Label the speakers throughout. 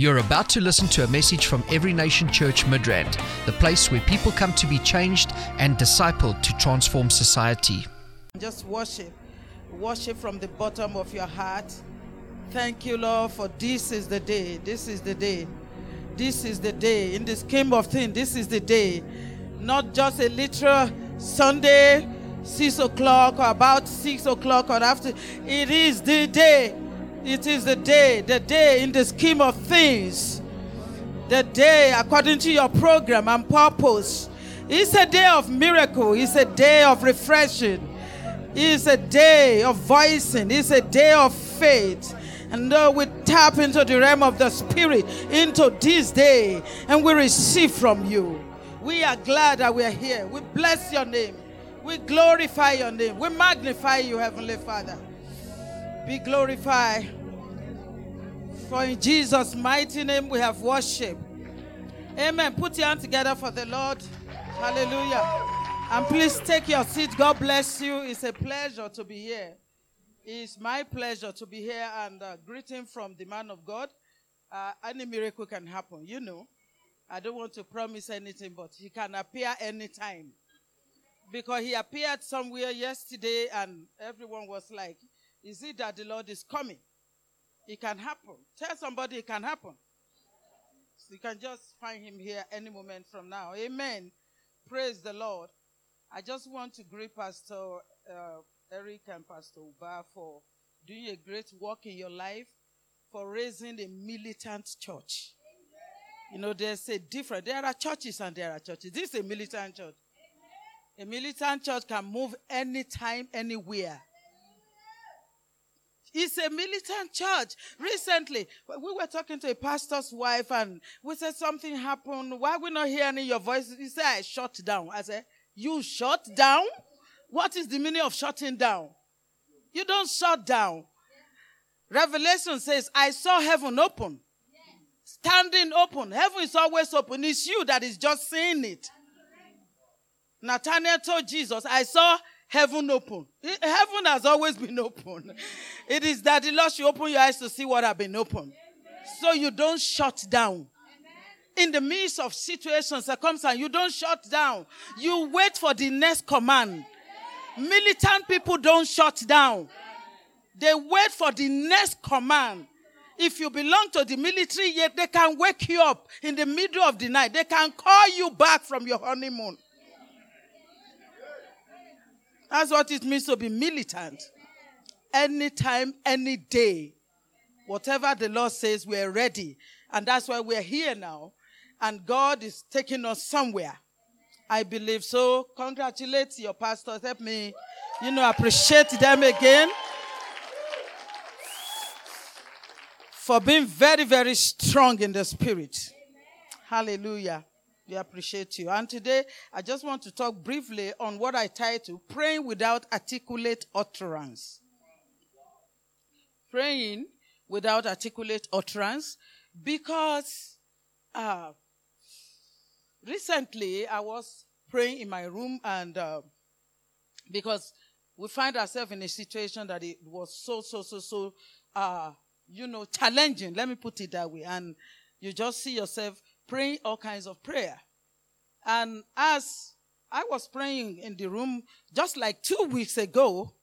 Speaker 1: You're about to listen to a message from Every Nation Church Midrand, the place where people come to be changed and discipled to transform society.
Speaker 2: Just worship. Worship from the bottom of your heart. Thank you, Lord, for this is the day. This is the day. This is the day. In the scheme of things, this is the day. Not just a literal Sunday, six o'clock, or about six o'clock, or after. It is the day. It is the day, the day in the scheme of things. The day according to your program and purpose. It's a day of miracle. It's a day of refreshing. It's a day of voicing. It's a day of faith. And we tap into the realm of the spirit into this day and we receive from you. We are glad that we are here. We bless your name. We glorify your name. We magnify you, Heavenly Father. Be glorified. For in Jesus' mighty name we have worship. Amen. Put your hand together for the Lord. Hallelujah. And please take your seat. God bless you. It's a pleasure to be here. It's my pleasure to be here and uh, greeting from the man of God. Uh, any miracle can happen, you know. I don't want to promise anything, but he can appear anytime. Because he appeared somewhere yesterday and everyone was like, Is it that the Lord is coming? It can happen. Tell somebody it can happen. So you can just find him here any moment from now. Amen. Praise the Lord. I just want to greet Pastor uh, Eric and Pastor Uba for doing a great work in your life, for raising a militant church. You know, there's a different. There are churches and there are churches. This is a militant church. A militant church can move anytime, anywhere. It's a militant church. Recently, we were talking to a pastor's wife and we said something happened. Why we not hearing your voice? He said, I shut down. I said, You shut down? What is the meaning of shutting down? You don't shut down. Revelation says, I saw heaven open. Standing open. Heaven is always open. It's you that is just seeing it. Nathaniel told Jesus, I saw heaven open. Heaven has always been open. It is that the Lord should open your eyes to see what have been open. So you don't shut down. In the midst of situations, circumstances, you don't shut down. You wait for the next command. Militant people don't shut down. They wait for the next command. If you belong to the military, yet they can wake you up in the middle of the night. They can call you back from your honeymoon. That's what it means to be militant. Anytime, any day. Whatever the Lord says, we're ready. And that's why we're here now. And God is taking us somewhere. I believe so. Congratulate your pastors. Help me, you know, appreciate them again for being very, very strong in the spirit. Hallelujah. We appreciate you. And today, I just want to talk briefly on what I title Praying Without Articulate Utterance. Praying without articulate utterance because uh, recently I was praying in my room and uh, because we find ourselves in a situation that it was so, so, so, so, uh, you know, challenging. Let me put it that way. And you just see yourself praying all kinds of prayer. And as I was praying in the room just like two weeks ago,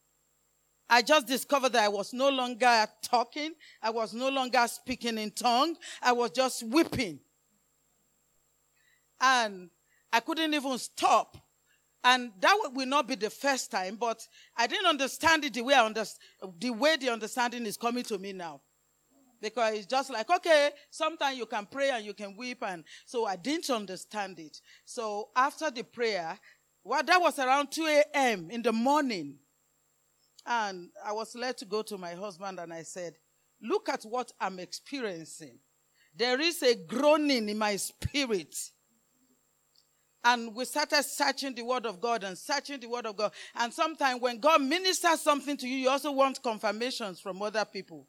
Speaker 2: I just discovered that I was no longer talking. I was no longer speaking in tongue. I was just weeping. And I couldn't even stop. And that will not be the first time, but I didn't understand it the way I understand, the way the understanding is coming to me now. Because it's just like, okay, sometimes you can pray and you can weep. And so I didn't understand it. So after the prayer, well, that was around 2 a.m. in the morning. And I was led to go to my husband and I said, look at what I'm experiencing. There is a groaning in my spirit. And we started searching the word of God and searching the word of God. And sometimes when God ministers something to you, you also want confirmations from other people.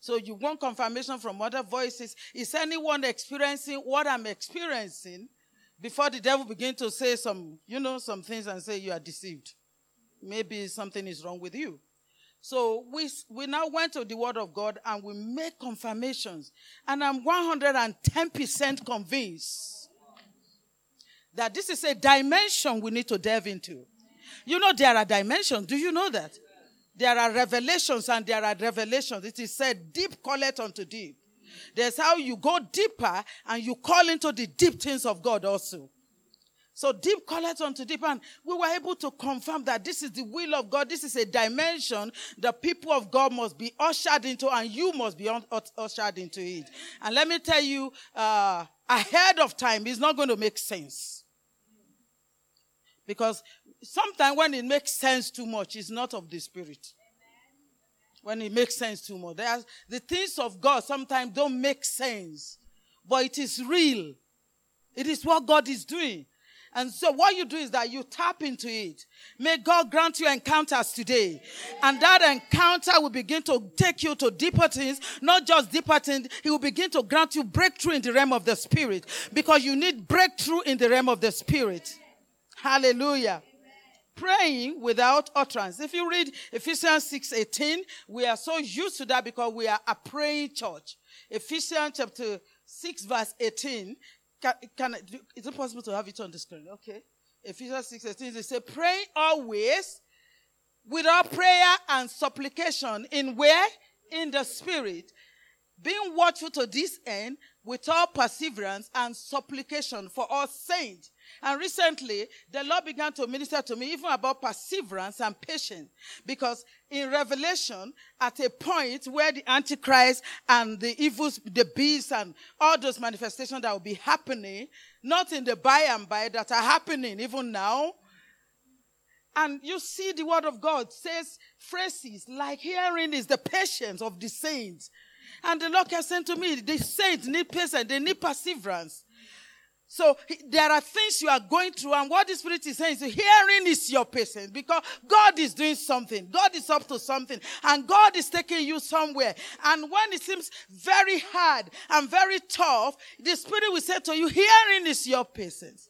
Speaker 2: So you want confirmation from other voices. Is anyone experiencing what I'm experiencing? Before the devil begin to say some, you know, some things and say you are deceived. Maybe something is wrong with you. So we, we now went to the Word of God and we make confirmations. And I'm 110% convinced that this is a dimension we need to delve into. You know, there are dimensions. Do you know that? There are revelations and there are revelations. It is said, deep calleth unto deep. There's how you go deeper and you call into the deep things of God also. So deep calleth unto deep. And we were able to confirm that this is the will of God. This is a dimension the people of God must be ushered into and you must be ushered into it. And let me tell you, uh, ahead of time, it's not going to make sense. Because sometimes when it makes sense too much, it's not of the spirit. When it makes sense too much. There's, the things of God sometimes don't make sense, but it is real. It is what God is doing. And so what you do is that you tap into it. May God grant you encounters today. And that encounter will begin to take you to deeper things, not just deeper things. He will begin to grant you breakthrough in the realm of the spirit because you need breakthrough in the realm of the spirit. Hallelujah praying without utterance. If you read Ephesians 6 18, we are so used to that because we are a praying church. Ephesians chapter 6, verse 18. Can, can, is it possible to have it on the screen? Okay. Ephesians 6 18, they say, Pray always without prayer and supplication in where? In the spirit. Being watchful to this end with all perseverance and supplication for all saints and recently, the Lord began to minister to me even about perseverance and patience. Because in Revelation, at a point where the Antichrist and the evils, the beasts, and all those manifestations that will be happening, not in the by and by, that are happening even now. And you see the word of God says phrases like hearing is the patience of the saints. And the Lord has said to me, the saints need patience, they need perseverance. So there are things you are going through, and what the Spirit is saying is hearing is your patience because God is doing something. God is up to something, and God is taking you somewhere. And when it seems very hard and very tough, the Spirit will say to you, Hearing is your patience.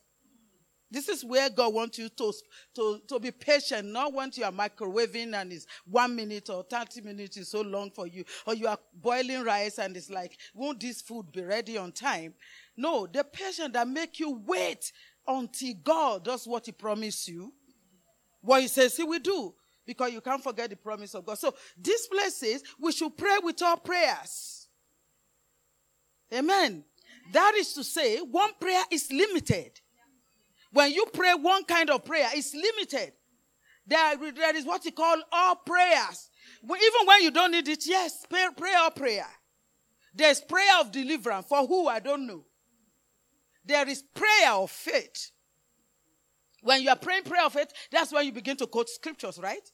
Speaker 2: This is where God wants you to, to, to be patient, not when you are microwaving and it's one minute or 30 minutes is so long for you, or you are boiling rice and it's like, won't this food be ready on time? No, the patience that make you wait until God does what he promised you. What he says he will do. Because you can't forget the promise of God. So this place says we should pray with our prayers. Amen. That is to say, one prayer is limited. When you pray one kind of prayer, it's limited. There, there is what you call all prayers. Even when you don't need it, yes, pray, pray all prayer. There's prayer of deliverance. For who? I don't know. There is prayer of faith. When you are praying prayer of faith, that's when you begin to quote scriptures, right?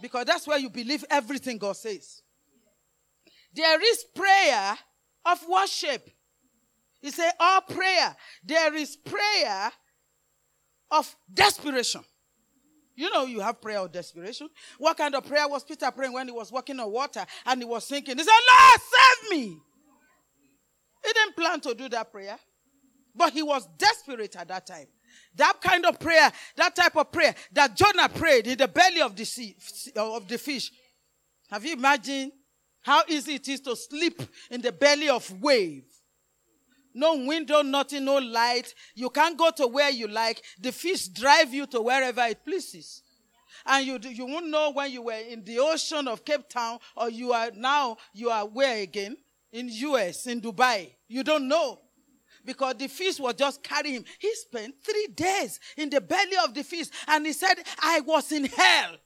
Speaker 2: Because that's where you believe everything God says. There is prayer of worship. He said, all prayer. There is prayer of desperation. You know, you have prayer of desperation. What kind of prayer was Peter praying when he was walking on water and he was sinking? He said, Lord, save me. He didn't plan to do that prayer. But he was desperate at that time. That kind of prayer, that type of prayer that Jonah prayed in the belly of the sea, of the fish. Have you imagined how easy it is to sleep in the belly of wave? No window, nothing, no light. You can't go to where you like. The fish drive you to wherever it pleases. And you, you won't know when you were in the ocean of Cape Town or you are now, you are where again? In US, in Dubai. You don't know because the fish was just carrying him. He spent three days in the belly of the fish and he said, I was in hell.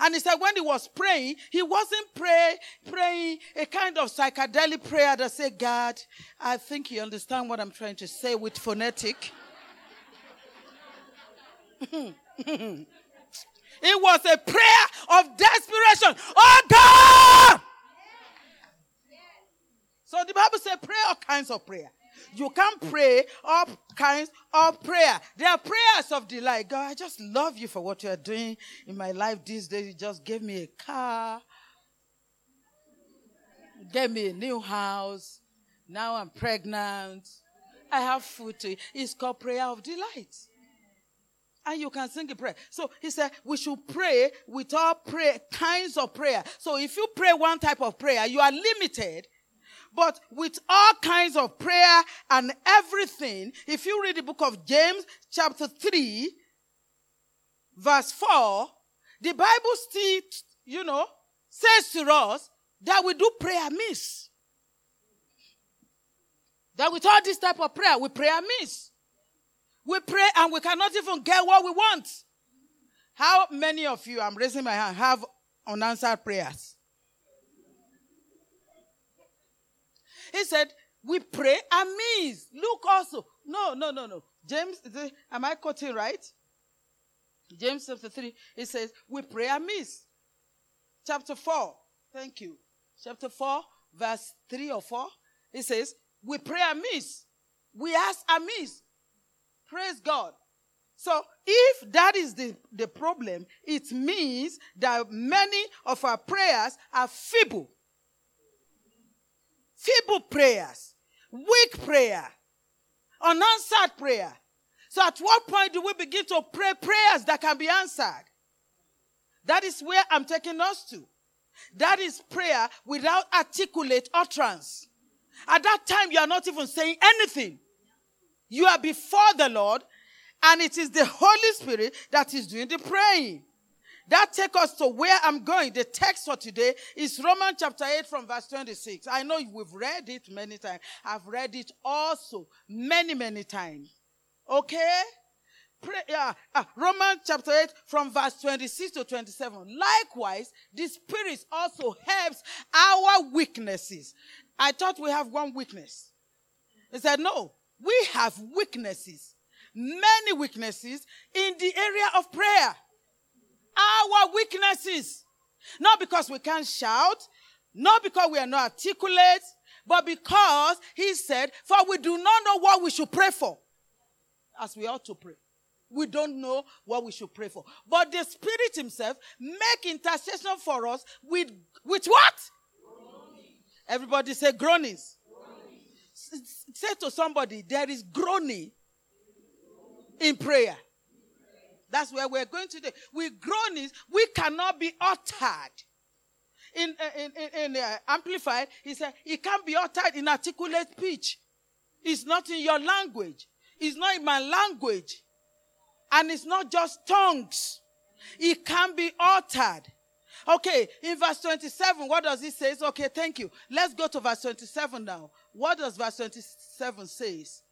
Speaker 2: And he said when he was praying, he wasn't pray, praying a kind of psychedelic prayer that said, God, I think you understand what I'm trying to say with phonetic. it was a prayer of desperation. Oh God! So the Bible says pray all kinds of prayer. You can pray all kinds of prayer. There are prayers of delight. God, I just love you for what you are doing in my life these days. You just gave me a car, gave me a new house. Now I'm pregnant. I have food to eat. It's called prayer of delight. and you can sing a prayer. So he said we should pray with all prayer kinds of prayer. So if you pray one type of prayer, you are limited. But with all kinds of prayer and everything, if you read the book of James, chapter 3, verse 4, the Bible still, you know, says to us that we do prayer miss. That with all this type of prayer, we pray amiss. We pray and we cannot even get what we want. How many of you, I'm raising my hand, have unanswered prayers? He said, We pray amiss. Look also. No, no, no, no. James, am I quoting right? James chapter 3, it says, We pray amiss. Chapter 4, thank you. Chapter 4, verse 3 or 4, it says, We pray amiss. We ask amiss. Praise God. So if that is the, the problem, it means that many of our prayers are feeble. Feeble prayers, weak prayer, unanswered prayer. So at what point do we begin to pray prayers that can be answered? That is where I'm taking us to. That is prayer without articulate utterance. At that time, you are not even saying anything. You are before the Lord, and it is the Holy Spirit that is doing the praying. That takes us to where I'm going. The text for today is Romans chapter 8 from verse 26. I know we've read it many times. I've read it also many, many times. Okay? Pray, uh, uh, Romans chapter 8 from verse 26 to 27. Likewise, the Spirit also helps our weaknesses. I thought we have one weakness. He said, no, we have weaknesses, many weaknesses in the area of prayer. Our weaknesses. Not because we can't shout, not because we are not articulate, but because he said, For we do not know what we should pray for, as we ought to pray. We don't know what we should pray for. But the Spirit Himself make intercession for us with, with what? Groanings. Everybody say groanings say to somebody, there is groaning in prayer. That's where we're going today. With groanings, we cannot be uttered. In, uh, in, in, in uh, Amplified, he said, it can't be uttered in articulate speech. It's not in your language. It's not in my language. And it's not just tongues. It can be uttered. Okay, in verse 27, what does it say? Okay, thank you. Let's go to verse 27 now. What does verse 27 says?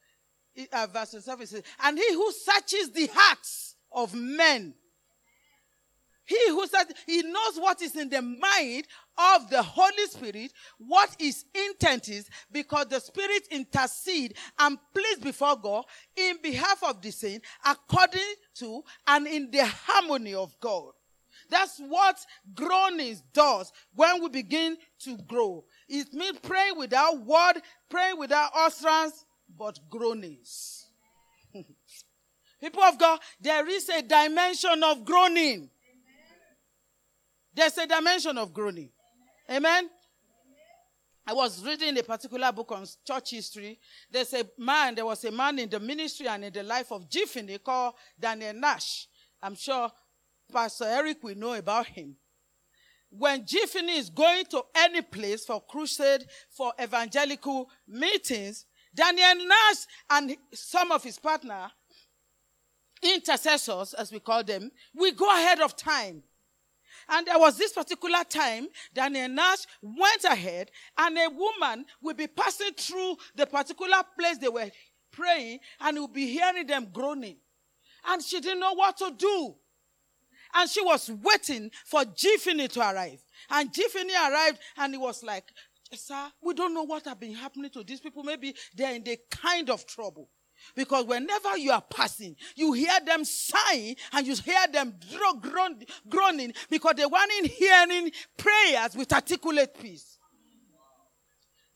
Speaker 2: Uh, verse 27 says, And he who searches the hearts of men, he who says he knows what is in the mind of the Holy Spirit, what his intent is, because the Spirit intercede and pleads before God in behalf of the saint, according to and in the harmony of God. That's what groanings does when we begin to grow. It means praying without word, praying without utterance, but groanings. People of God, there is a dimension of groaning. There's a dimension of groaning. Amen. I was reading a particular book on church history. There's a man, there was a man in the ministry and in the life of Jiffany called Daniel Nash. I'm sure Pastor Eric will know about him. When Jiffany is going to any place for crusade, for evangelical meetings, Daniel Nash and some of his partner, intercessors, as we call them, we go ahead of time. And there was this particular time, Daniel Nash went ahead, and a woman will be passing through the particular place they were praying, and will be hearing them groaning. And she didn't know what to do. And she was waiting for Jiffany to arrive. And Jiffany arrived and he was like, Sir, we don't know what has been happening to these people. Maybe they're in the kind of trouble. Because whenever you are passing, you hear them sighing and you hear them groan, groaning because they weren't hearing prayers with articulate peace.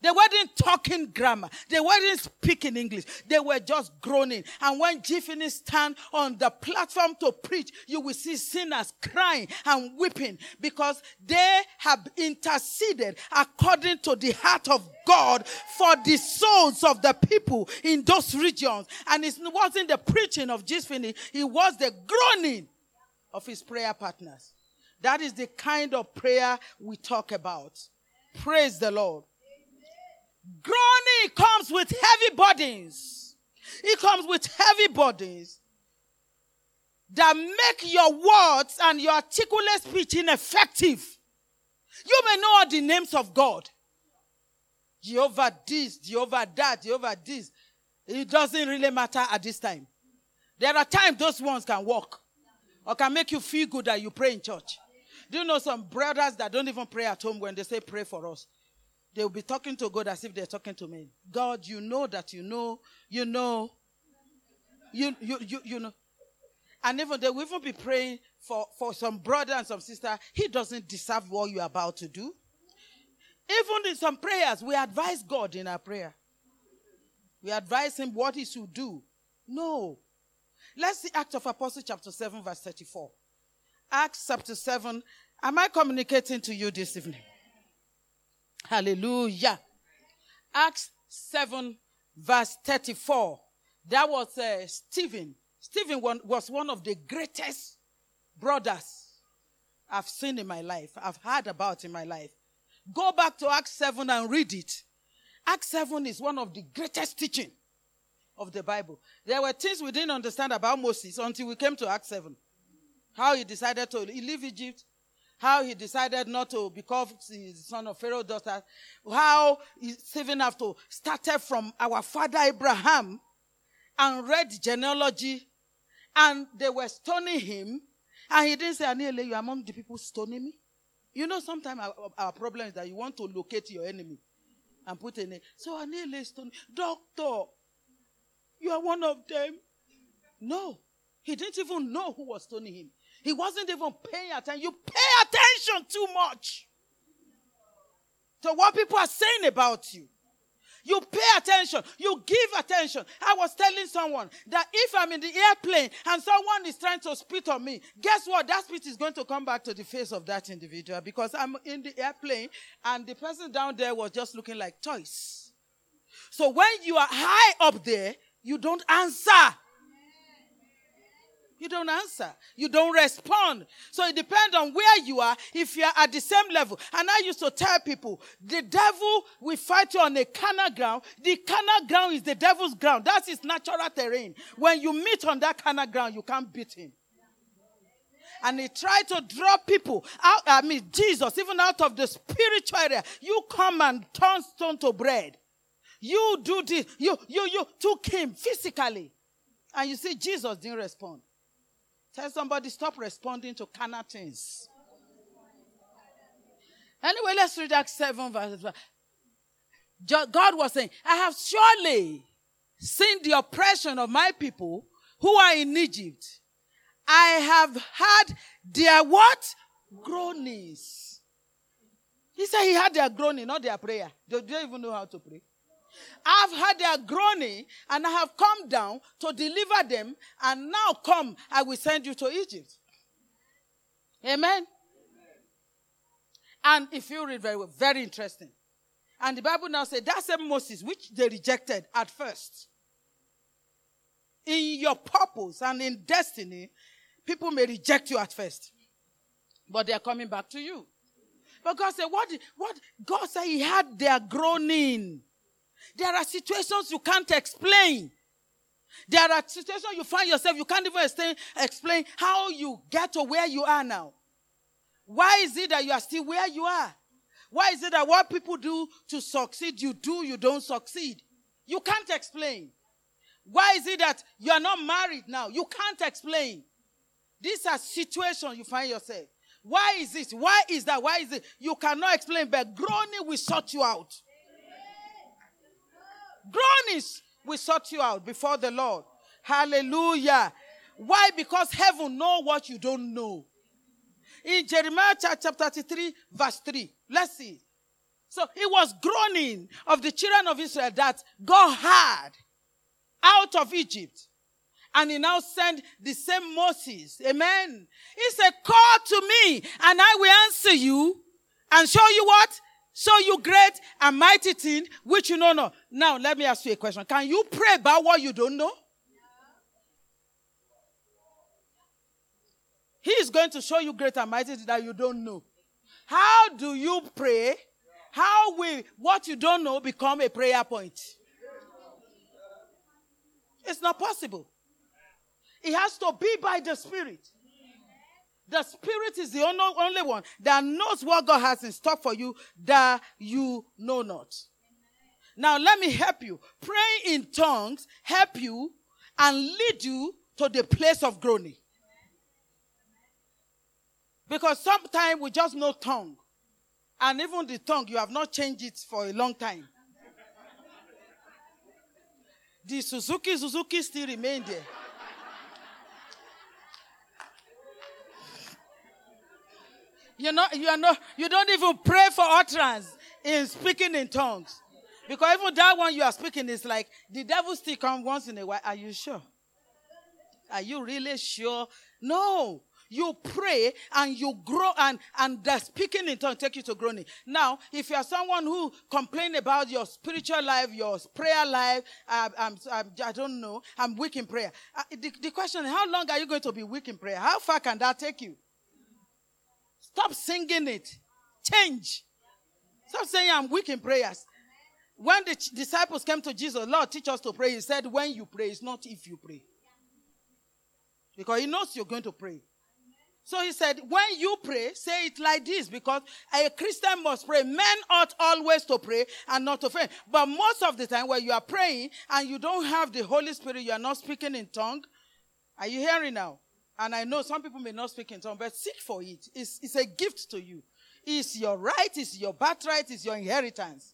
Speaker 2: They weren't talking grammar. They weren't speaking English. They were just groaning. And when Jiffany stand on the platform to preach, you will see sinners crying and weeping because they have interceded according to the heart of God for the souls of the people in those regions. And it wasn't the preaching of Jiffany, it was the groaning of his prayer partners. That is the kind of prayer we talk about. Praise the Lord. Groaning comes with heavy burdens. It comes with heavy burdens that make your words and your articulate speech ineffective. You may know all the names of God. Jehovah this, Jehovah that, Jehovah this. It doesn't really matter at this time. There are times those ones can work or can make you feel good that you pray in church. Do you know some brothers that don't even pray at home when they say pray for us? They will be talking to God as if they're talking to me. God, you know that you know, you know, you you you, you know. And even they will even be praying for, for some brother and some sister. He doesn't deserve what you're about to do. Even in some prayers, we advise God in our prayer. We advise him what he should do. No. Let's see Acts of Apostles chapter 7, verse 34. Acts chapter 7. Am I communicating to you this evening? Hallelujah. Acts 7, verse 34. That was uh, Stephen. Stephen was one of the greatest brothers I've seen in my life, I've heard about in my life. Go back to Acts 7 and read it. Acts 7 is one of the greatest teaching of the Bible. There were things we didn't understand about Moses until we came to Acts 7. How he decided to leave Egypt, how he decided not to become the son of Pharaoh's daughter, how Stephen to started from our father Abraham and read genealogy, and they were stoning him, and he didn't say, Aniele, you are among the people stoning me. You know, sometimes our, our, problem is that you want to locate your enemy and put a name. So Aniele stone, doctor, you are one of them. No, he didn't even know who was stoning him. He wasn't even paying attention. You pay attention too much to what people are saying about you. You pay attention. You give attention. I was telling someone that if I'm in the airplane and someone is trying to spit on me, guess what? That spit is going to come back to the face of that individual because I'm in the airplane and the person down there was just looking like toys. So when you are high up there, you don't answer. You don't answer. You don't respond. So it depends on where you are, if you are at the same level. And I used to tell people, the devil will fight you on a carnal ground. The carnal ground is the devil's ground. That's his natural terrain. When you meet on that carnal ground, you can't beat him. And he tried to draw people out, I mean, Jesus, even out of the spiritual area. You come and turn stone to bread. You do this. You, you, you took him physically. And you see, Jesus didn't respond. Tell somebody, stop responding to carnal things. Anyway, let's read Acts 7 verse. God was saying, I have surely seen the oppression of my people who are in Egypt. I have had their what? Groanings. He said he had their groaning, not their prayer. They don't even know how to pray. I've heard their groaning and I have come down to deliver them, and now come, I will send you to Egypt. Amen. Amen. And if you read very well, very interesting. And the Bible now says that same Moses, which they rejected at first. In your purpose and in destiny, people may reject you at first, but they are coming back to you. But God said, what, what? God said he had their groaning. There are situations you can't explain. There are situations you find yourself, you can't even explain, how you get to where you are now. Why is it that you are still where you are? Why is it that what people do to succeed, you do, you don't succeed? You can't explain. Why is it that you are not married now? You can't explain. These are situations you find yourself. Why is this? Why is that? Why is it? You cannot explain, but groaning will sort you out. Groanings will sort you out before the Lord. Hallelujah. Why? Because heaven know what you don't know. In Jeremiah chapter 33, verse 3, let's see. So it was groaning of the children of Israel that God had out of Egypt. And he now sent the same Moses. Amen. He said, Call to me, and I will answer you and show you what? Show you great and mighty things which you know not. Now, let me ask you a question. Can you pray about what you don't know? He is going to show you great and mighty that you don't know. How do you pray? How will what you don't know become a prayer point? It's not possible. It has to be by the Spirit. The Spirit is the only, one that knows what God has in stock for you that you know not. Now, let me help you. Praying in tongues help you and lead you to the place of groaning. Because sometimes we just know tongue. And even the tongue, you have not changed it for a long time. the Suzuki Suzuki still remain there. You know, you are not, you don't even pray for utterance in speaking in tongues. Because even that one you are speaking is like the devil still come once in a while. Are you sure? Are you really sure? No. You pray and you grow and, and the speaking in tongues take you to groaning. Now, if you are someone who complain about your spiritual life, your prayer life, uh, I'm, I'm, I do not know, I'm weak in prayer. Uh, the, the question is, how long are you going to be weak in prayer? How far can that take you? Stop singing it. Change. Stop saying I'm weak in prayers. When the ch- disciples came to Jesus, Lord, teach us to pray. He said, when you pray, it's not if you pray. Because he knows you're going to pray. So he said, when you pray, say it like this, because a Christian must pray. Men ought always to pray and not to faint. But most of the time, when you are praying and you don't have the Holy Spirit, you are not speaking in tongue. Are you hearing now? And I know some people may not speak in tongues, but seek for it. It's, it's a gift to you. It's your right, it's your birthright, it's your inheritance.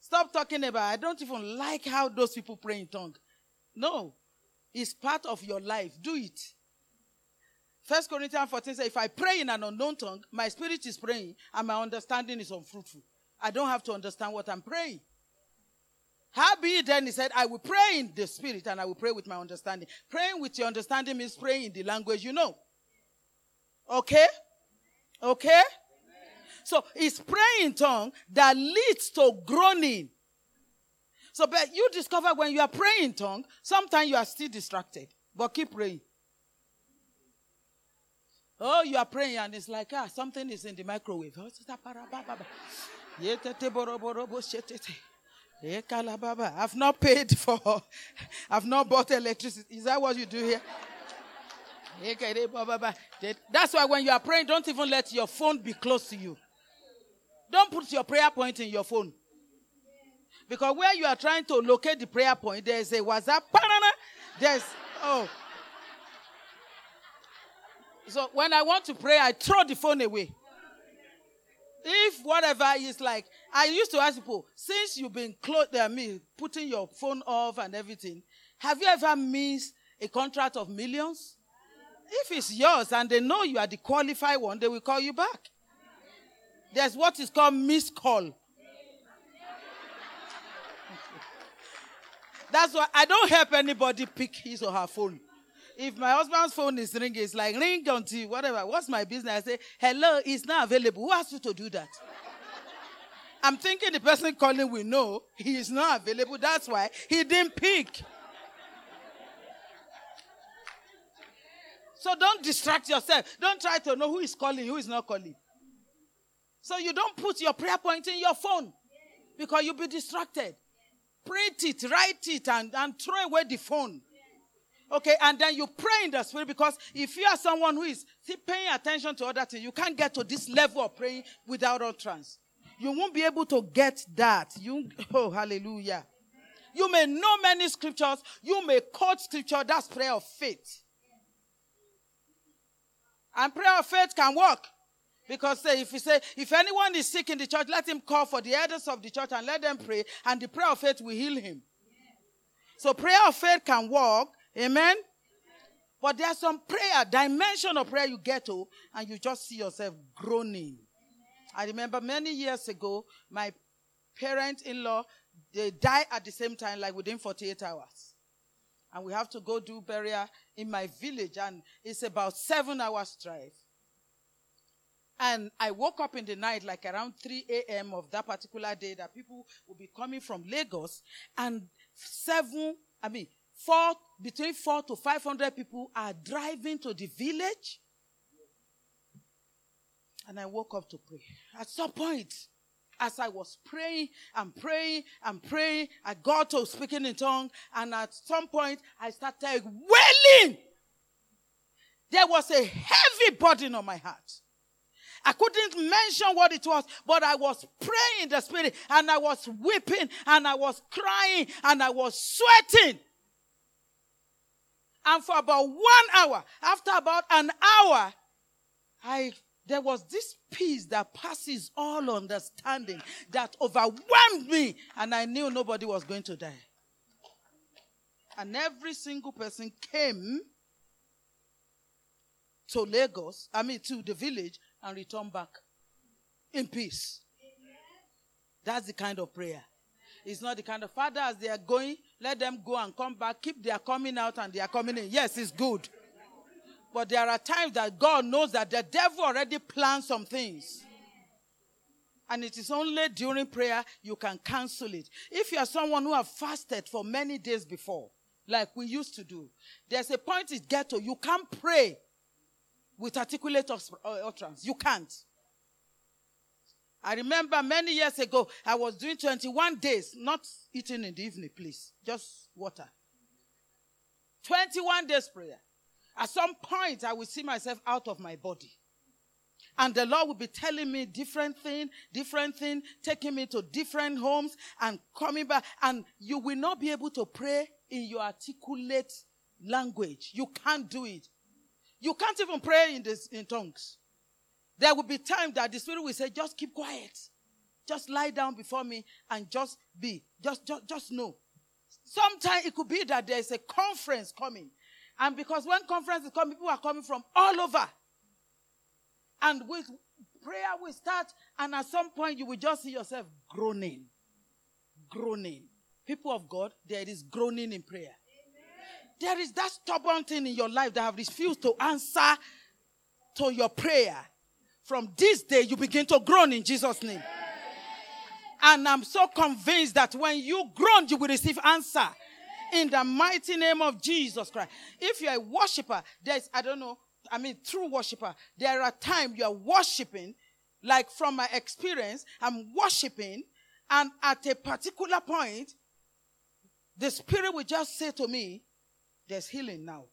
Speaker 2: Stop talking about, I don't even like how those people pray in tongues. No. It's part of your life. Do it. First Corinthians 14 says, if I pray in an unknown tongue, my spirit is praying and my understanding is unfruitful. I don't have to understand what I'm praying. How be it then, he said, I will pray in the spirit and I will pray with my understanding. Praying with your understanding means praying in the language you know. Okay? Okay? So it's praying in tongue that leads to groaning. So, but you discover when you are praying in tongue, sometimes you are still distracted, but keep praying. Oh, you are praying and it's like, ah, something is in the microwave. I've not paid for, I've not bought electricity. Is that what you do here? That's why when you are praying, don't even let your phone be close to you. Don't put your prayer point in your phone. Because where you are trying to locate the prayer point, there's a WhatsApp. There's, oh. So when I want to pray, I throw the phone away. If whatever is like, I used to ask people, since you've been close, I me, putting your phone off and everything, have you ever missed a contract of millions? If it's yours and they know you are the qualified one, they will call you back. There's what is called missed call. That's why I don't help anybody pick his or her phone. If my husband's phone is ringing, it's like ring until whatever. What's my business? I say, hello, it's not available. Who asked you to do that? I'm thinking the person calling will know he is not available. That's why he didn't pick. So don't distract yourself. Don't try to know who is calling, who is not calling. So you don't put your prayer point in your phone because you'll be distracted. Print it, write it, and, and throw away the phone. Okay, and then you pray in the spirit because if you are someone who is paying attention to other things, you can't get to this level of praying without utterance. You won't be able to get that. You oh hallelujah. You may know many scriptures, you may quote scripture, that's prayer of faith. And prayer of faith can work. Because say, if you say, if anyone is sick in the church, let him call for the elders of the church and let them pray, and the prayer of faith will heal him. So prayer of faith can work Amen? But there's some prayer, dimension of prayer you get to, and you just see yourself groaning. I remember many years ago, my parent-in-law, they died at the same time, like within 48 hours. And we have to go do burial in my village, and it's about seven hours drive. And I woke up in the night, like around 3 a.m. of that particular day, that people will be coming from Lagos, and seven, I mean, four, between four to 500 people are driving to the village. And I woke up to pray. At some point, as I was praying and praying and praying, I got to speaking in tongue, and at some point, I started wailing. There was a heavy burden on my heart. I couldn't mention what it was, but I was praying in the spirit and I was weeping and I was crying and I was sweating. And for about one hour, after about an hour, I there was this peace that passes all understanding that overwhelmed me, and I knew nobody was going to die. And every single person came to Lagos, I mean to the village, and returned back in peace. That's the kind of prayer. It's not the kind of father as they are going, let them go and come back, keep their coming out and they are coming in. Yes, it's good. But there are times that God knows that the devil already planned some things. And it is only during prayer you can cancel it. If you are someone who have fasted for many days before, like we used to do, there's a point it gets to, you can't pray with articulate uh, utterance. You can't. I remember many years ago, I was doing 21 days, not eating in the evening, please, just water. 21 days prayer. At some point, I will see myself out of my body. And the Lord will be telling me different thing, different thing, taking me to different homes and coming back. And you will not be able to pray in your articulate language. You can't do it. You can't even pray in, this, in tongues. There will be time that the Spirit will say, just keep quiet. Just lie down before me and just be. Just, just, just know. Sometimes it could be that there's a conference coming. And because when conference is coming, people are coming from all over. And with prayer will start, and at some point you will just see yourself groaning. Groaning. People of God, there is groaning in prayer. There is that stubborn thing in your life that have refused to answer to your prayer. From this day, you begin to groan in Jesus' name. And I'm so convinced that when you groan, you will receive answer in the mighty name of Jesus Christ. If you're a worshiper, there's, I don't know, I mean, true worshiper, there are times you're worshiping, like from my experience, I'm worshiping, and at a particular point, the Spirit will just say to me, there's healing now.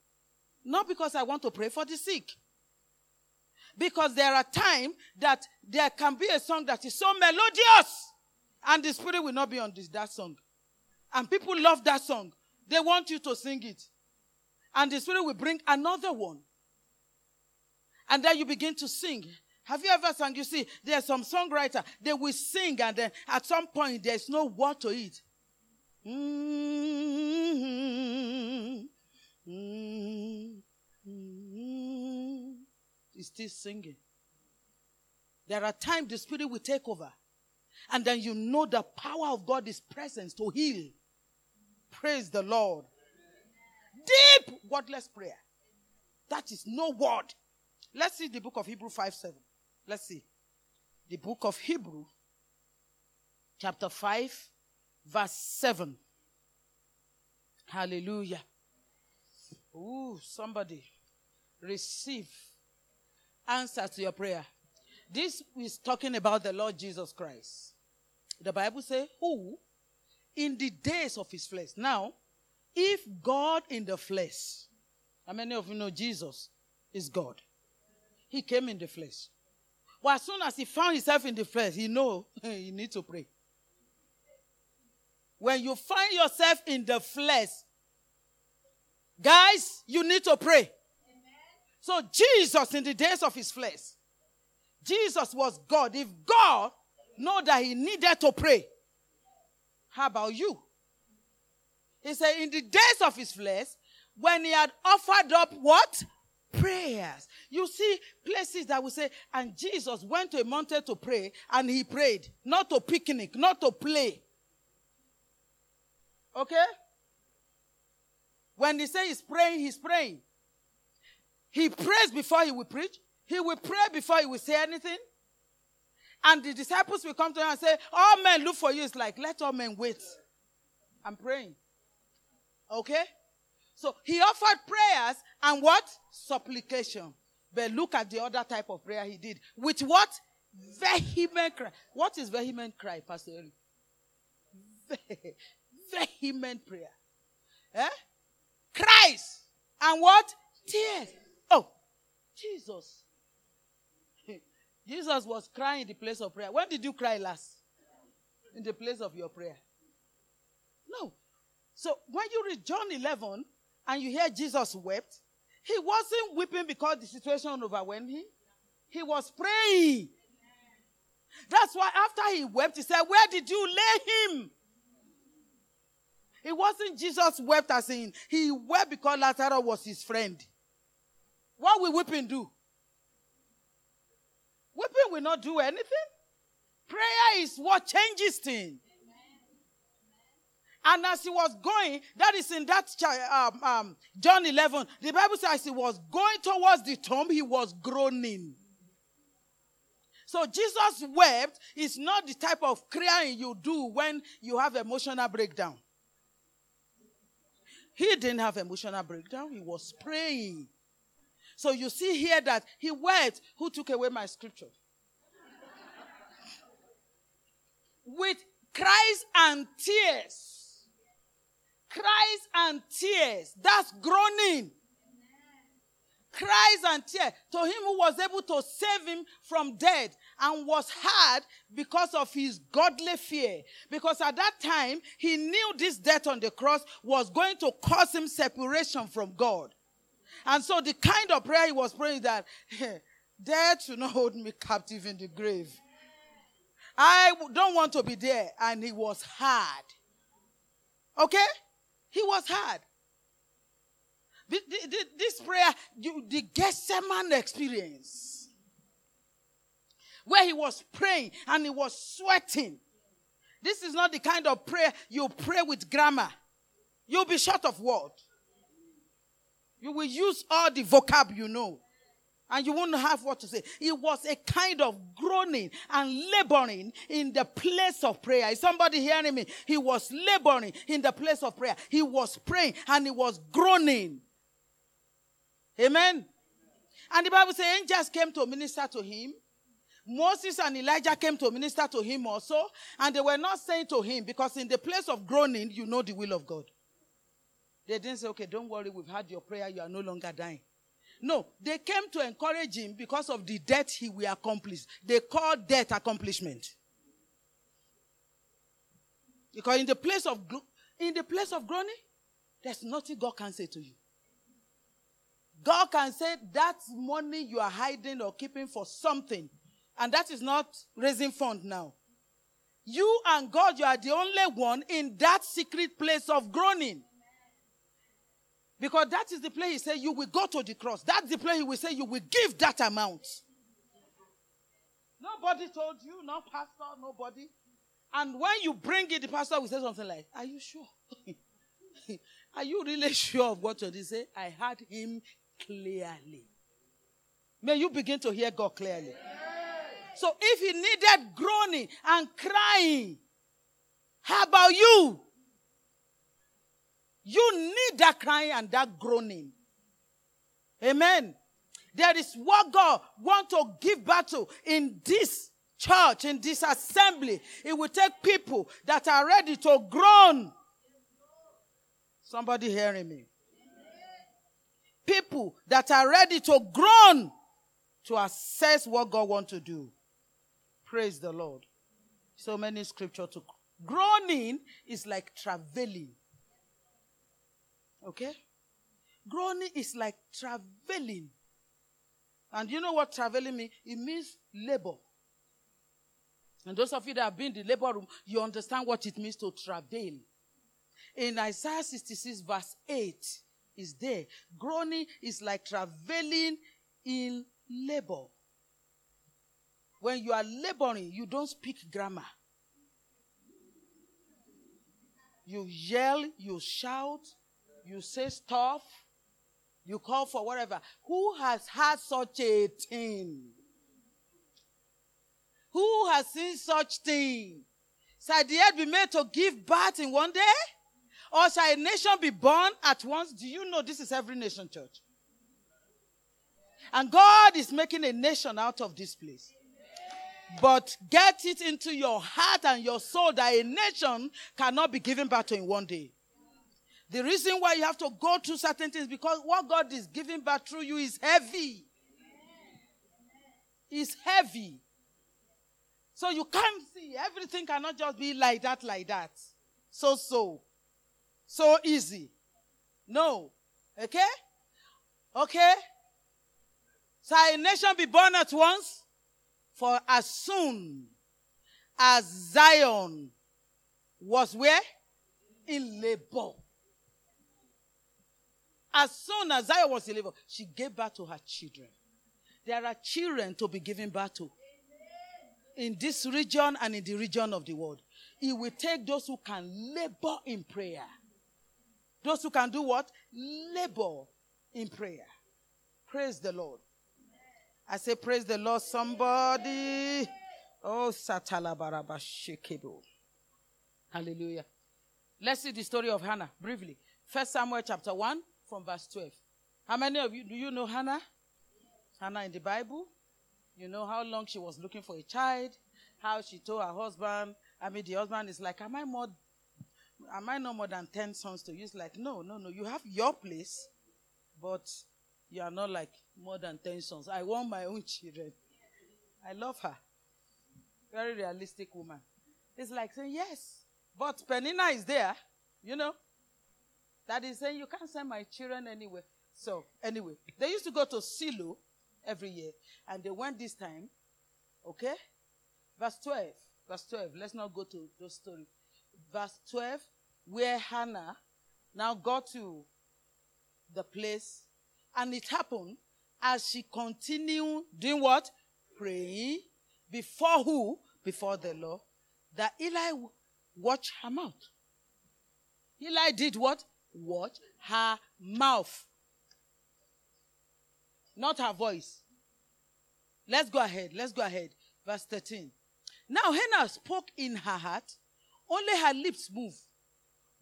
Speaker 2: Not because I want to pray for the sick. Because there are times that there can be a song that is so melodious and the spirit will not be on this, that song. And people love that song. They want you to sing it. And the spirit will bring another one. And then you begin to sing. Have you ever sung? You see, there's some songwriter, they will sing and then at some point there's no word to it. Mm-hmm. Mm-hmm. He's still singing. There are times the Spirit will take over. And then you know the power of God is present to heal. Praise the Lord. Deep wordless prayer. That is no word. Let's see the book of Hebrew 5 7. Let's see. The book of Hebrew, chapter 5, verse 7. Hallelujah. Ooh, somebody receive answer to your prayer. This is talking about the Lord Jesus Christ. The Bible says, who in the days of his flesh. Now, if God in the flesh, how many of you know Jesus is God? He came in the flesh. But as soon as he found himself in the flesh, he know he need to pray. When you find yourself in the flesh, Guys, you need to pray. So, Jesus, in the days of his flesh, Jesus was God. If God know that he needed to pray, how about you? He said, in the days of his flesh, when he had offered up what? prayers. You see places that we say, and Jesus went to a mountain to pray and he prayed, not to picnic, not to play. Okay? When he says he's praying, he's praying. He prays before he will preach. He will pray before he will say anything. And the disciples will come to him and say, All men look for you. It's like, let all men wait. I'm praying. Okay? So he offered prayers and what? Supplication. But look at the other type of prayer he did. With what? Vehement cry. What is vehement cry, Pastor Eric? Vehement prayer. Eh? Cries. And what? Tears. Oh, Jesus. Jesus was crying in the place of prayer. When did you cry last? In the place of your prayer. No. So when you read John 11 and you hear Jesus wept, he wasn't weeping because the situation overwhelmed him. He was praying. That's why after he wept, he said, Where did you lay him? It wasn't Jesus wept as in, he wept because Lazarus was his friend. What will weeping do? Weeping will not do anything. Prayer is what changes things. And as he was going, that is in that um, um, John 11, the Bible says he was going towards the tomb, he was groaning. So Jesus wept is not the type of crying you do when you have emotional breakdown. He didn't have emotional breakdown, he was praying. So you see here that he wept. Who took away my scripture? With cries and tears. Cries and tears. That's groaning. Cries and tears. To him who was able to save him from death and was hard because of his godly fear. Because at that time, he knew this death on the cross was going to cause him separation from God. And so the kind of prayer he was praying that death should not hold me captive in the grave. I don't want to be there. And he was hard. Okay? He was hard. This prayer, the Gethsemane experience, where he was praying and he was sweating. This is not the kind of prayer you pray with grammar. You'll be short of words. You will use all the vocab you know. And you won't have what to say. It was a kind of groaning and laboring in the place of prayer. Is somebody hearing me? He was laboring in the place of prayer. He was praying and he was groaning. Amen. And the Bible says angels came to minister to him. Moses and Elijah came to minister to him also. And they were not saying to him, because in the place of groaning, you know the will of God. They didn't say, okay, don't worry, we've had your prayer, you are no longer dying. No, they came to encourage him because of the debt he will accomplish. They call death accomplishment. Because in the place of in the place of groaning, there's nothing God can say to you. God can say that money you are hiding or keeping for something, and that is not raising fund now. You and God, you are the only one in that secret place of groaning. Because that is the place he said you will go to the cross. That's the place he will say you will give that amount. Nobody told you, no pastor, nobody. And when you bring it, the pastor will say something like, Are you sure? Are you really sure of what you say? I heard him clearly. May you begin to hear God clearly. So if he needed groaning and crying, how about you? You need that crying and that groaning. Amen. There is what God want to give battle in this church, in this assembly. It will take people that are ready to groan. Somebody hearing me? People that are ready to groan to assess what God wants to do. Praise the Lord. So many scripture to groaning is like traveling. Okay? Groaning is like traveling. And you know what traveling means? It means labor. And those of you that have been in the labor room, you understand what it means to travel. In Isaiah 66, verse 8, is there. Groaning is like traveling in labor. When you are laboring, you don't speak grammar. You yell, you shout, you say stuff, you call for whatever. Who has had such a thing? Who has seen such thing? Shall the earth be made to give birth in one day? Or shall a nation be born at once? Do you know this is every nation, church? And God is making a nation out of this place. But get it into your heart and your soul that a nation cannot be given back to in one day. The reason why you have to go through certain things because what God is giving back through you is heavy. It's heavy. So you can't see. Everything cannot just be like that, like that. So, so. So easy. No. Okay? Okay? So a nation be born at once? For as soon as Zion was where? In labor. As soon as Zion was in labor, she gave birth to her children. There are children to be given birth to in this region and in the region of the world. It will take those who can labor in prayer. Those who can do what? Labor in prayer. Praise the Lord. I say, Praise the Lord, somebody. Oh, Satalabaraba Shekebo. Hallelujah. Let's see the story of Hannah briefly. First Samuel chapter 1 from verse 12. How many of you do you know Hannah? Hannah in the Bible? You know how long she was looking for a child, how she told her husband, I mean, the husband is like, Am I more, am I no more than 10 sons to? It's like, No, no, no. You have your place, but you are not like more than 10 sons. I want my own children. I love her. Very realistic woman. It's like saying, Yes, but Peninnah is there, you know. That is saying, You can't send my children anywhere. So, anyway, they used to go to Shiloh every year. And they went this time. Okay? Verse 12. Verse 12. Let's not go to those stories. Verse 12, where Hannah now got to the place. And it happened as she continued doing what? Praying. Before who? Before the Lord. That Eli watched her mouth. Eli did what? Watch her mouth not her voice. Let's go ahead. Let's go ahead. Verse 13. Now Hannah spoke in her heart, only her lips moved,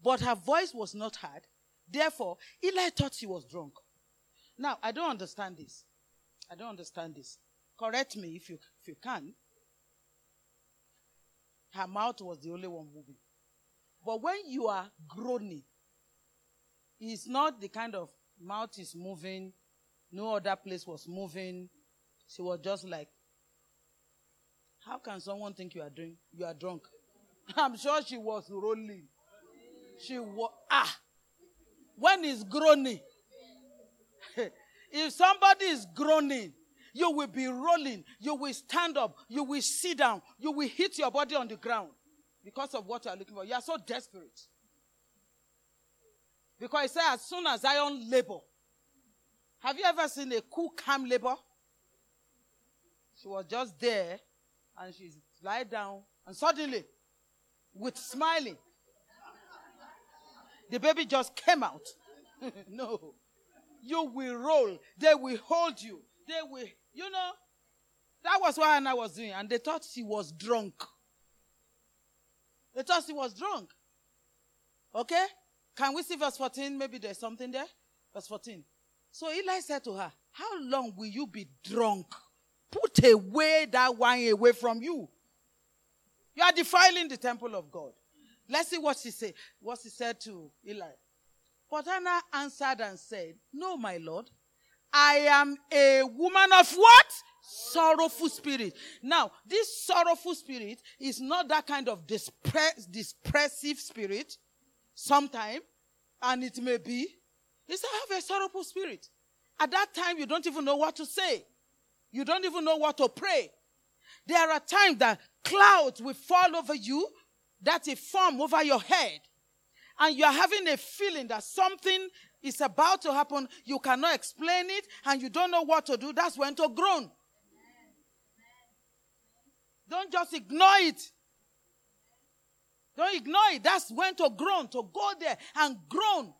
Speaker 2: but her voice was not heard. Therefore, Eli thought she was drunk. Now, I don't understand this. I don't understand this. Correct me if you, if you can. Her mouth was the only one moving. But when you are groaning, it's not the kind of mouth is moving no other place was moving. She was just like, How can someone think you are doing you are drunk? I'm sure she was rolling. She was ah when is groaning. if somebody is groaning, you will be rolling, you will stand up, you will sit down, you will hit your body on the ground because of what you are looking for. You are so desperate. Because it says, as soon as I Zion labor, have you ever seen a cool, calm labor? She was just there and she's lie down and suddenly, with smiling, the baby just came out. no. You will roll. They will hold you. They will, you know. That was what Anna was doing. And they thought she was drunk. They thought she was drunk. Okay? Can we see verse 14? Maybe there's something there. Verse 14. So Eli said to her, How long will you be drunk? Put away that wine away from you. You are defiling the temple of God. Let's see what she said. What she said to Eli. But answered and said, No, my Lord. I am a woman of what? Sorrowful spirit. Now, this sorrowful spirit is not that kind of depress, depressive spirit. Sometime, and it may be he said, have a sorrowful spirit. At that time, you don't even know what to say. You don't even know what to pray. There are times that clouds will fall over you, that will form over your head. and you are having a feeling that something is about to happen, you cannot explain it, and you don't know what to do, that's when to groan. Don't just ignore it. Don't ignore it. That's when to groan, to go there and groan.